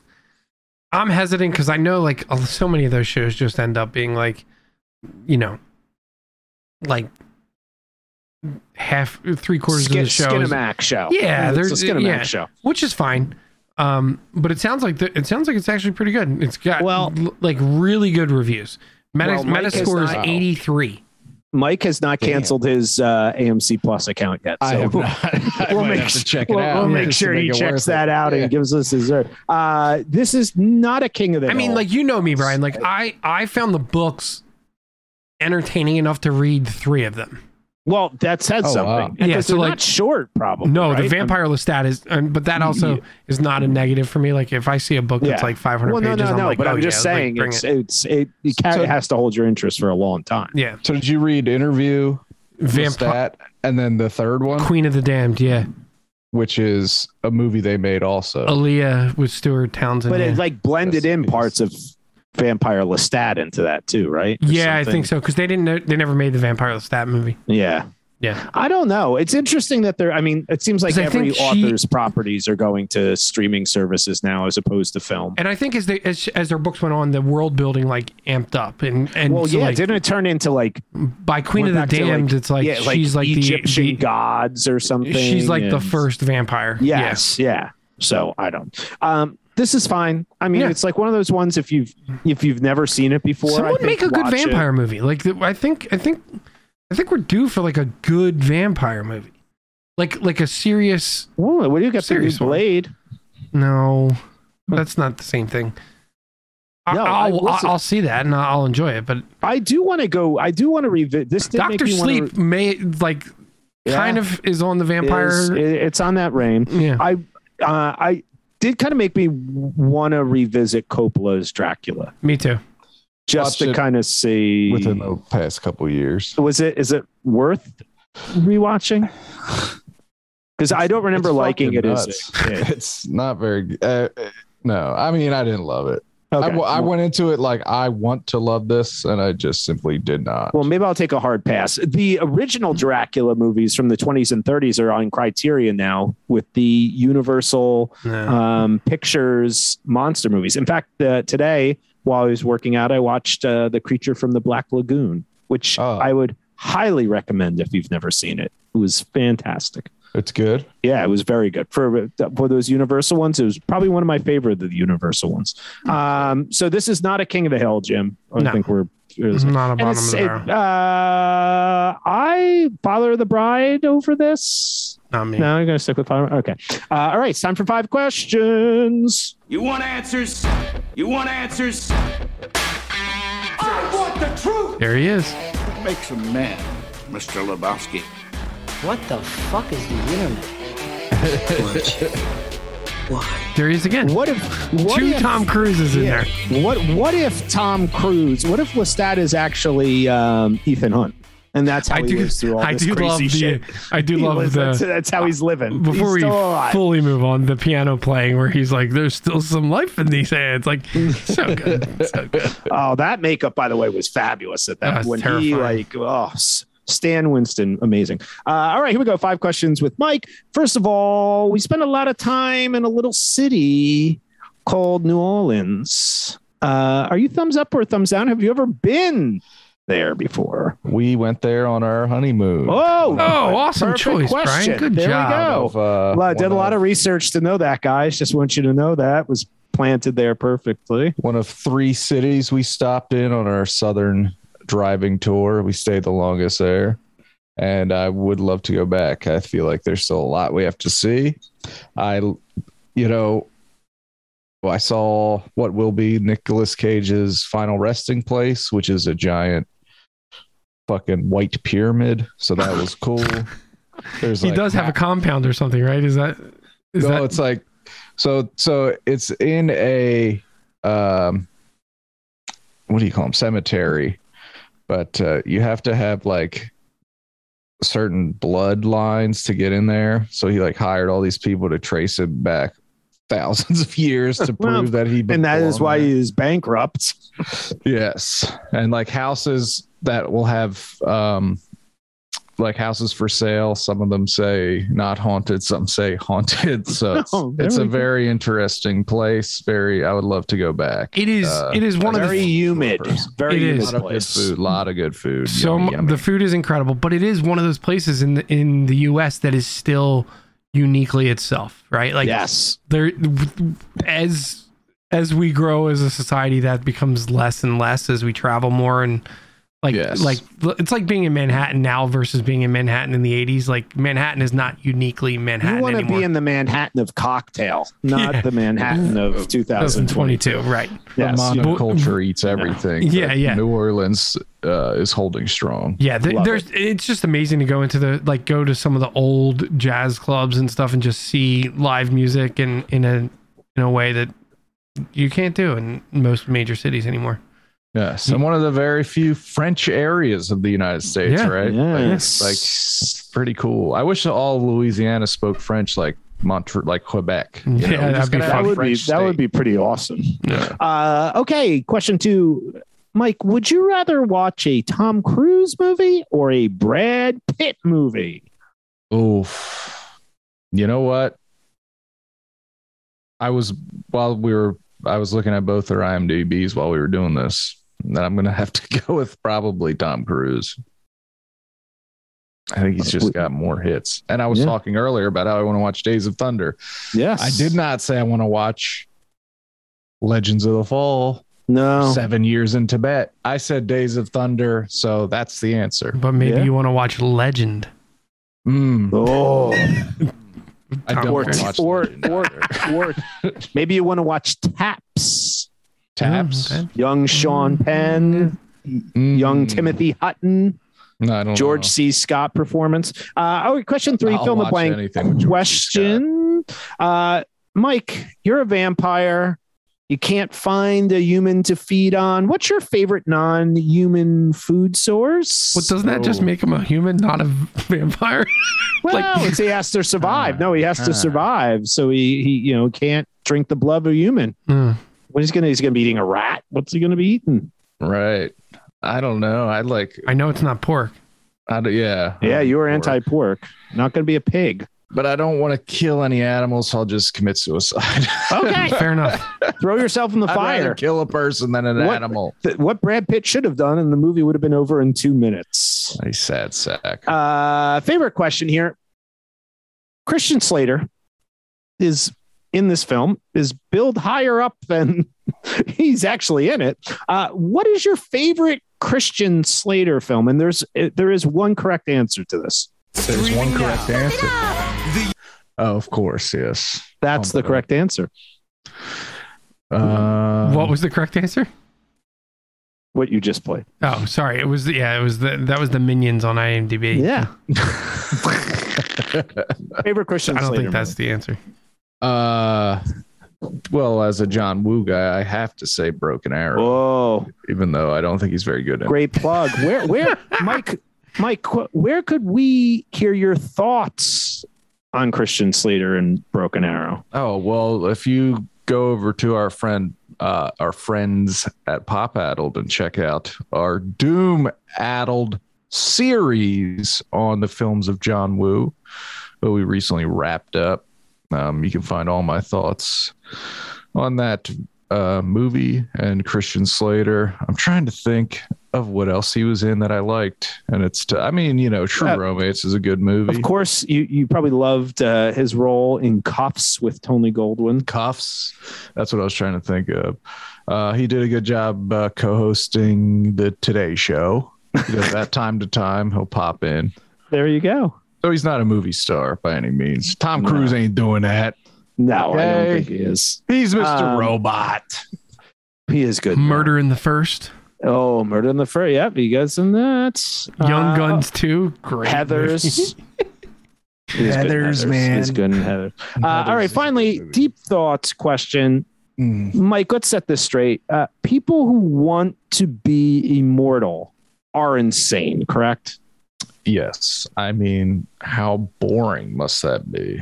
I'm hesitant because I know like so many of those shows just end up being like, you know, like half three quarters Skin, of the show, Skinamax show. Yeah, there's- a Skinamax yeah. show. which is fine. Um, but it sounds like the, it sounds like it's actually pretty good. It's got Well- l- like really good reviews. Meta, Well, Metascore is not- 83. Mike has not Damn. canceled his uh, AMC Plus account yet. I have not. I we'll make, have to check it we'll, out. we'll make sure he checks that it. out Yeah. and gives us his. Uh, this is not a King of the I mean, Hill. like you know me, Brian. Like I, I found the books entertaining enough to read three of them. Well, that says Oh, wow. something. Yeah, Because so, like- not short, probably. No, the right? Vampire Lestat is, um, but that also Yeah. is not a negative for me. Like if I see a book that's Yeah. like 500 Well, no, pages, no, I'm no. like, but oh, I'm just yeah, saying, bring it's it. it's it, it ca- So- has to hold your interest for a long time. yeah, So did you read Interview, Vampire Lestat, and then the third one, Queen of the Damned. Yeah, which is a movie they made also? Aaliyah with Stuart Townsend. But yeah. it like blended Yes, in parts of Vampire Lestat into that too, right? Or yeah, I think so because they didn't. know- They never made the Vampire Lestat movie. Yeah. Yeah. I don't know. It's interesting that they're, I mean, it seems like every think she- author's properties are going to streaming services now as opposed to film. And I think as they as, as their books went on, the world building like amped up, and and Well, so, yeah, like, didn't it turn into like by Queen of the Damned, it's like yeah, she's like, the Egyptian the, gods or something? she's like the first vampire. Yes, yeah. So I don't. Um, this is fine. I mean, Yeah. it's like one of those ones if you've if you've never seen it before. I Someone think make a good watch it. vampire movie. Like I think I think I think we're due for like a good vampire movie. Like like a serious Ooh, what do you got? Serious. Blade. no, that's not the same thing. I, No, I- I'll, listen- I'll see that and I'll enjoy it. But I do want to go. I do want to revisit. This Doctor make me wanna Sleep may like Yeah. kind of is on the vampire. is- it's on that reign. yeah, I uh, I did kind of make me want to revisit Coppola's Dracula me too. just Watch to kind of see within the past couple years. was it is it worth rewatching? Because I don't remember It's liking it fucking as a kid. It's not very. Uh, uh, no, I mean I didn't love it. I Okay. w- I well, went into it like I want to love this, and I just simply did not. well, maybe I'll take a hard pass. The original Dracula movies from the 20s and 30s are on Criterion now with the Universal No. um, Pictures monster movies. In fact, uh, today while I was working out, I watched uh, The Creature from the Black Lagoon, which Oh. I would highly recommend if you've never seen it. It was fantastic. It's good. Yeah, it was very good for for those Universal ones. It was probably one of my favorite of the Universal ones. Um, so this is not a King of the Hill, Jim. I No. think we're. not a bottom of the it, barrel. uh, I Father of the Bride over this. Not me. No, I'm gonna stick with Father. Okay. Uh, all right, it's time for five questions. You want answers? You want answers? I want the truth! There he is. What makes a man Mr. Lebowski. What the fuck is the internet? Why? There he is again. What if what Two if, Tom Cruises in yeah, there. What what if Tom Cruise? What if Lestat is actually um, Ethan Hunt, and that's how I he do. lives through all I this do crazy love the. shit. I do He love lives- the. that's, that's how he's living. before he's we alive. fully move on, the piano playing where he's like, "There's still some life in these hands." Like, so good, so good. Oh, that makeup, by the way, was fabulous at that. That's when he like, oh, S- Stan Winston, amazing. Uh, all right, here we go. Five questions with Mike. First of all, we spent a lot of time in a little city called New Orleans. Uh, are you thumbs up or thumbs down? Have you ever been there before? We went there on our honeymoon. Oh, Oh, awesome perfect choice, question. Brian. Good there job. we go. Of, uh, well, I did a one lot of research to know that, guys. Just want you to know that was planted there perfectly. one of three cities we stopped in on our southern driving tour. We stayed the longest there. And I would love to go back. I feel like there's still a lot we have to see. I, you know, I saw what will be Nicolas Cage's final resting place, which is a giant fucking white pyramid. So that was cool. There's He like does have a compound or something, right? Is that? Is no, that? it's like so so it's in a um what do you call them cemetery but uh, you have to have like certain bloodlines to get in there. So he like hired all these people to trace it back thousands of years to Well, prove that he And that is why he is bankrupt. Yes, and like houses that will have um like houses for sale. Some of them say not haunted, some say haunted. So it's, Oh, it's a go. very interesting place. Very, I would love to go back. It is. uh, it is one of Very the. humid. Very It humid is. A lot of good food. A lot of good food. So Yummy, yummy. the food is incredible, but it is one of those places in the in the U.S. that is still uniquely itself, right? Like yes. there, as as we grow as a society, that becomes less and less as we travel more and like Yes. like it's like being in Manhattan now versus being in Manhattan in the '80s. Like Manhattan is not uniquely Manhattan You want to be in the Manhattan of cocktail, not Yeah. the Manhattan of 2022. 2022, right? the Yes. monoculture eats everything. Yeah, yeah. New Orleans uh, is holding strong. Yeah, th- Love there's it's just amazing to go into the like go to some of the old jazz clubs and stuff and just see live music in in a in a way that you can't do in most major cities anymore. Yes, and one of the very few French areas of the United States, Yeah. right? Yes. Like, like pretty cool. I wish all Louisiana spoke French like Montreal, like Quebec. You Yeah, we that'd be gotta that a would be French that would be pretty awesome. Yeah. Uh, okay, question two, Mike. Would you rather watch a Tom Cruise movie or a Brad Pitt movie? Oof. You know what? I was while we were I was looking at both their IMDb's while we were doing this. And I'm gonna have to go with probably Tom Cruise. I think he's just got more hits. And I was Yeah. talking earlier about how I want to watch Days of Thunder. Yes, I did not say I want to watch Legends of the Fall, No, Seven Years in Tibet. I said Days of Thunder, so that's the answer. But maybe Yeah. you want to watch Legend. Mm, Oh, I don't or, want to watch or, Legend or, either. or maybe you want to watch Taps. Taps. Mm, okay. Young Sean Penn, Mm, young Timothy Hutton, No, I don't George know. C. Scott performance. Uh, oh, question three, I'll fill in the blank. anything with George C. Question. Uh, Mike, you're a vampire. You can't find a human to feed on. What's your favorite non-human food source? Well, doesn't that just Oh. make him a human, not a vampire? well, like- it's he has to survive. Ah, no, he has to ah. survive. So he, he, you know, can't drink the blood of a human. Mm. What he's gonna? He's gonna be eating a rat. What's he gonna be eating? Right. I don't know. I like. I know it's not pork. I do, yeah. Yeah, you are anti-pork. Not gonna be a pig. But I don't want to kill any animals. So I'll just commit suicide. Okay, Fair enough. throw yourself in the I'd fire. kill a person than an What- animal. Th- What Brad Pitt should have done, and the movie would have been over in two minutes. A sad sack. Uh, favorite question here. Christian Slater is in this film, is billed higher up than he's actually in it. Uh, what is your favorite Christian Slater film? And there's there is one correct answer to this. There's one correct answer. Oh, of course, yes. That's the correct answer. Uh, what was the correct answer? what you just played. Oh, sorry. It was the, yeah. It was the that was the minions on IMDb. Yeah. Favorite Christian I don't Slater think that's movie? the answer. Uh, well, as a John Woo guy, I have to say Broken Arrow, Whoa, even though I don't think he's very good at it. great plug. Where, where, Mike, Mike, where could we hear your thoughts on Christian Slater and Broken Arrow? Oh well, if you go over to our friend, uh, our friends at Pop Addled and check out our Doom Addled series on the films of John Woo, that we recently wrapped up. Um, you can find all my thoughts on that uh, movie and Christian Slater. I'm trying to think of what else he was in that I liked, and it's. T- I mean, you know, True Romance is a good movie. Of course, you you probably loved uh, his role in Kuffs with Tony Goldwyn. Kuffs. That's what I was trying to think of. Uh, he did a good job uh, co-hosting the Today Show. He does that time to time. He'll pop in. There you go. So he's not a movie star by any means. Tom No. Cruise ain't doing that. No, I don't think he is. He's Mr. Um, Robot. He is good. Murder in the First, Oh, Murder in the First. Yep, he gets in that. Young Uh, Guns Two, great. Heather's. He is good in Heathers, man. He's good in Heather. Uh, all right, finally, deep thoughts question. Mm. Mike, let's set this straight. Uh, people who want to be immortal are insane, correct? Yes. I mean, how boring must that be?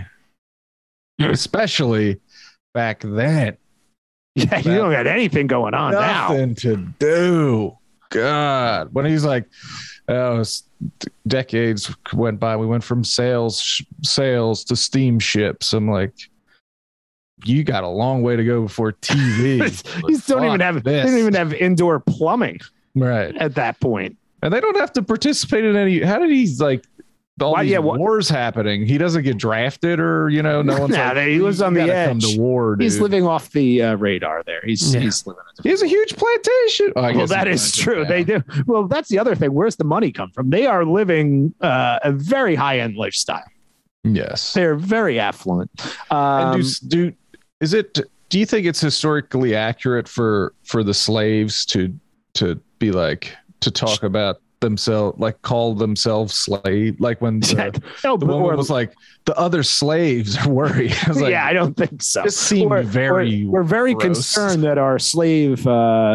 Hmm. Especially back then. Yeah, you don't got anything going on now. nothing to do. God, when he's like, oh, decades went by. We went from sails sails to steamships. I'm like, you got a long way to go before TV. These don't even have they don't even have indoor plumbing right, at that point. And they don't have to participate in any. How did he like? All Why- these yeah, what- wars happening. He doesn't get drafted, or you know, no one's Nah, like, he was on the gotta Come edge. to war, dude. He's living off the uh, radar there. He's Yeah. he's living. He has a huge plantation. Oh, I well, guess that he is planted true. down. They do. Well, that's the other thing. Where's the money come from? They are living uh, a very high end lifestyle. Yes. They're very affluent. Um, and do, do is it do you think it's historically accurate for for the slaves to to be like to talk about themselves like call themselves slave like when the, no, the woman or- was like the other slaves are worried I was like, yeah, I don't think so. this seemed We're- very We're, we're very gross. concerned that our slave, uh,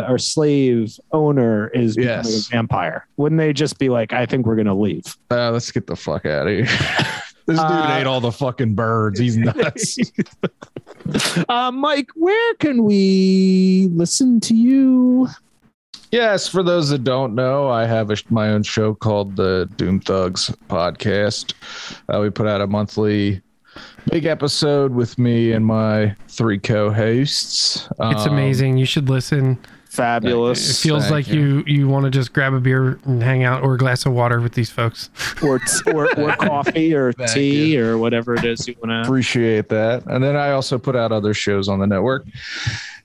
our slave owner is becoming Yes. a vampire. Wouldn't they just be like, "I think we're going to leave"? uh, let's get the fuck out of here this dude Uh, ate all the fucking birds he's nuts uh, Mike, where can we listen to you? Yes, for those that don't know, I have a, my own show called the Doom Thugs Podcast. Uh, we put out a monthly big episode with me and my three co-hosts. It's Um, amazing. You should listen. It feels Thank like you. you you want to just grab a beer and hang out, or a glass of water with these folks. or, t- or or coffee or Thank tea or whatever it is you want to. Appreciate that. And then I also put out other shows on the network.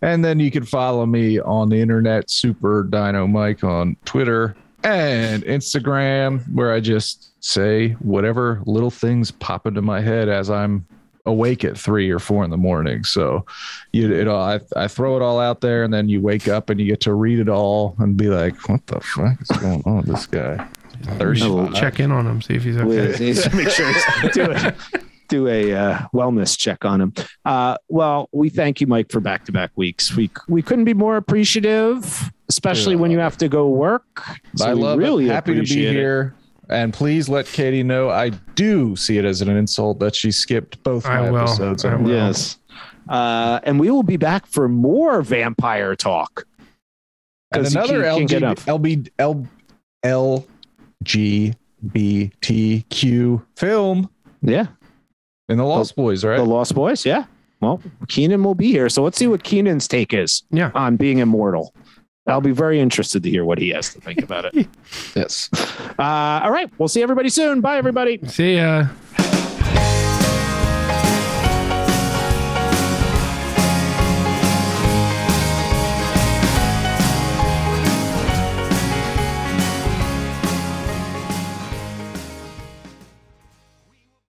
And then you can follow me on the internet, Super Dino Mike on Twitter and Instagram, where I just say whatever little things pop into my head as I'm awake at three or four in the morning. So you it all I, I throw it all out there and then you wake up and you get to read it all and be like, what the fuck is going on with this guy? Thirsty. little Check in on him, see if he's okay. Make sure it's- do a, do a uh, wellness check on him. Uh, well, we thank you, Mike, for back to back weeks. We we couldn't be more appreciative, especially when you have to go work. So I we love really it. Happy to be appreciate it. here. And please let Katie know I do see it as an insult that she skipped both my episodes. I will. Yes. Uh, and we will be back for more vampire talk. And 'Cause you another can't- can't LG, enough. LB, L, LGBTQ film Yeah. in the Lost Boys, right? The Lost Boys. Yeah. Well, Keenan will be here. So let's see what Keenan's take is Yeah. on being immortal. I'll be very interested to hear what he has to think about it. yes. Uh, all right. We'll see everybody soon. Bye, everybody. See ya.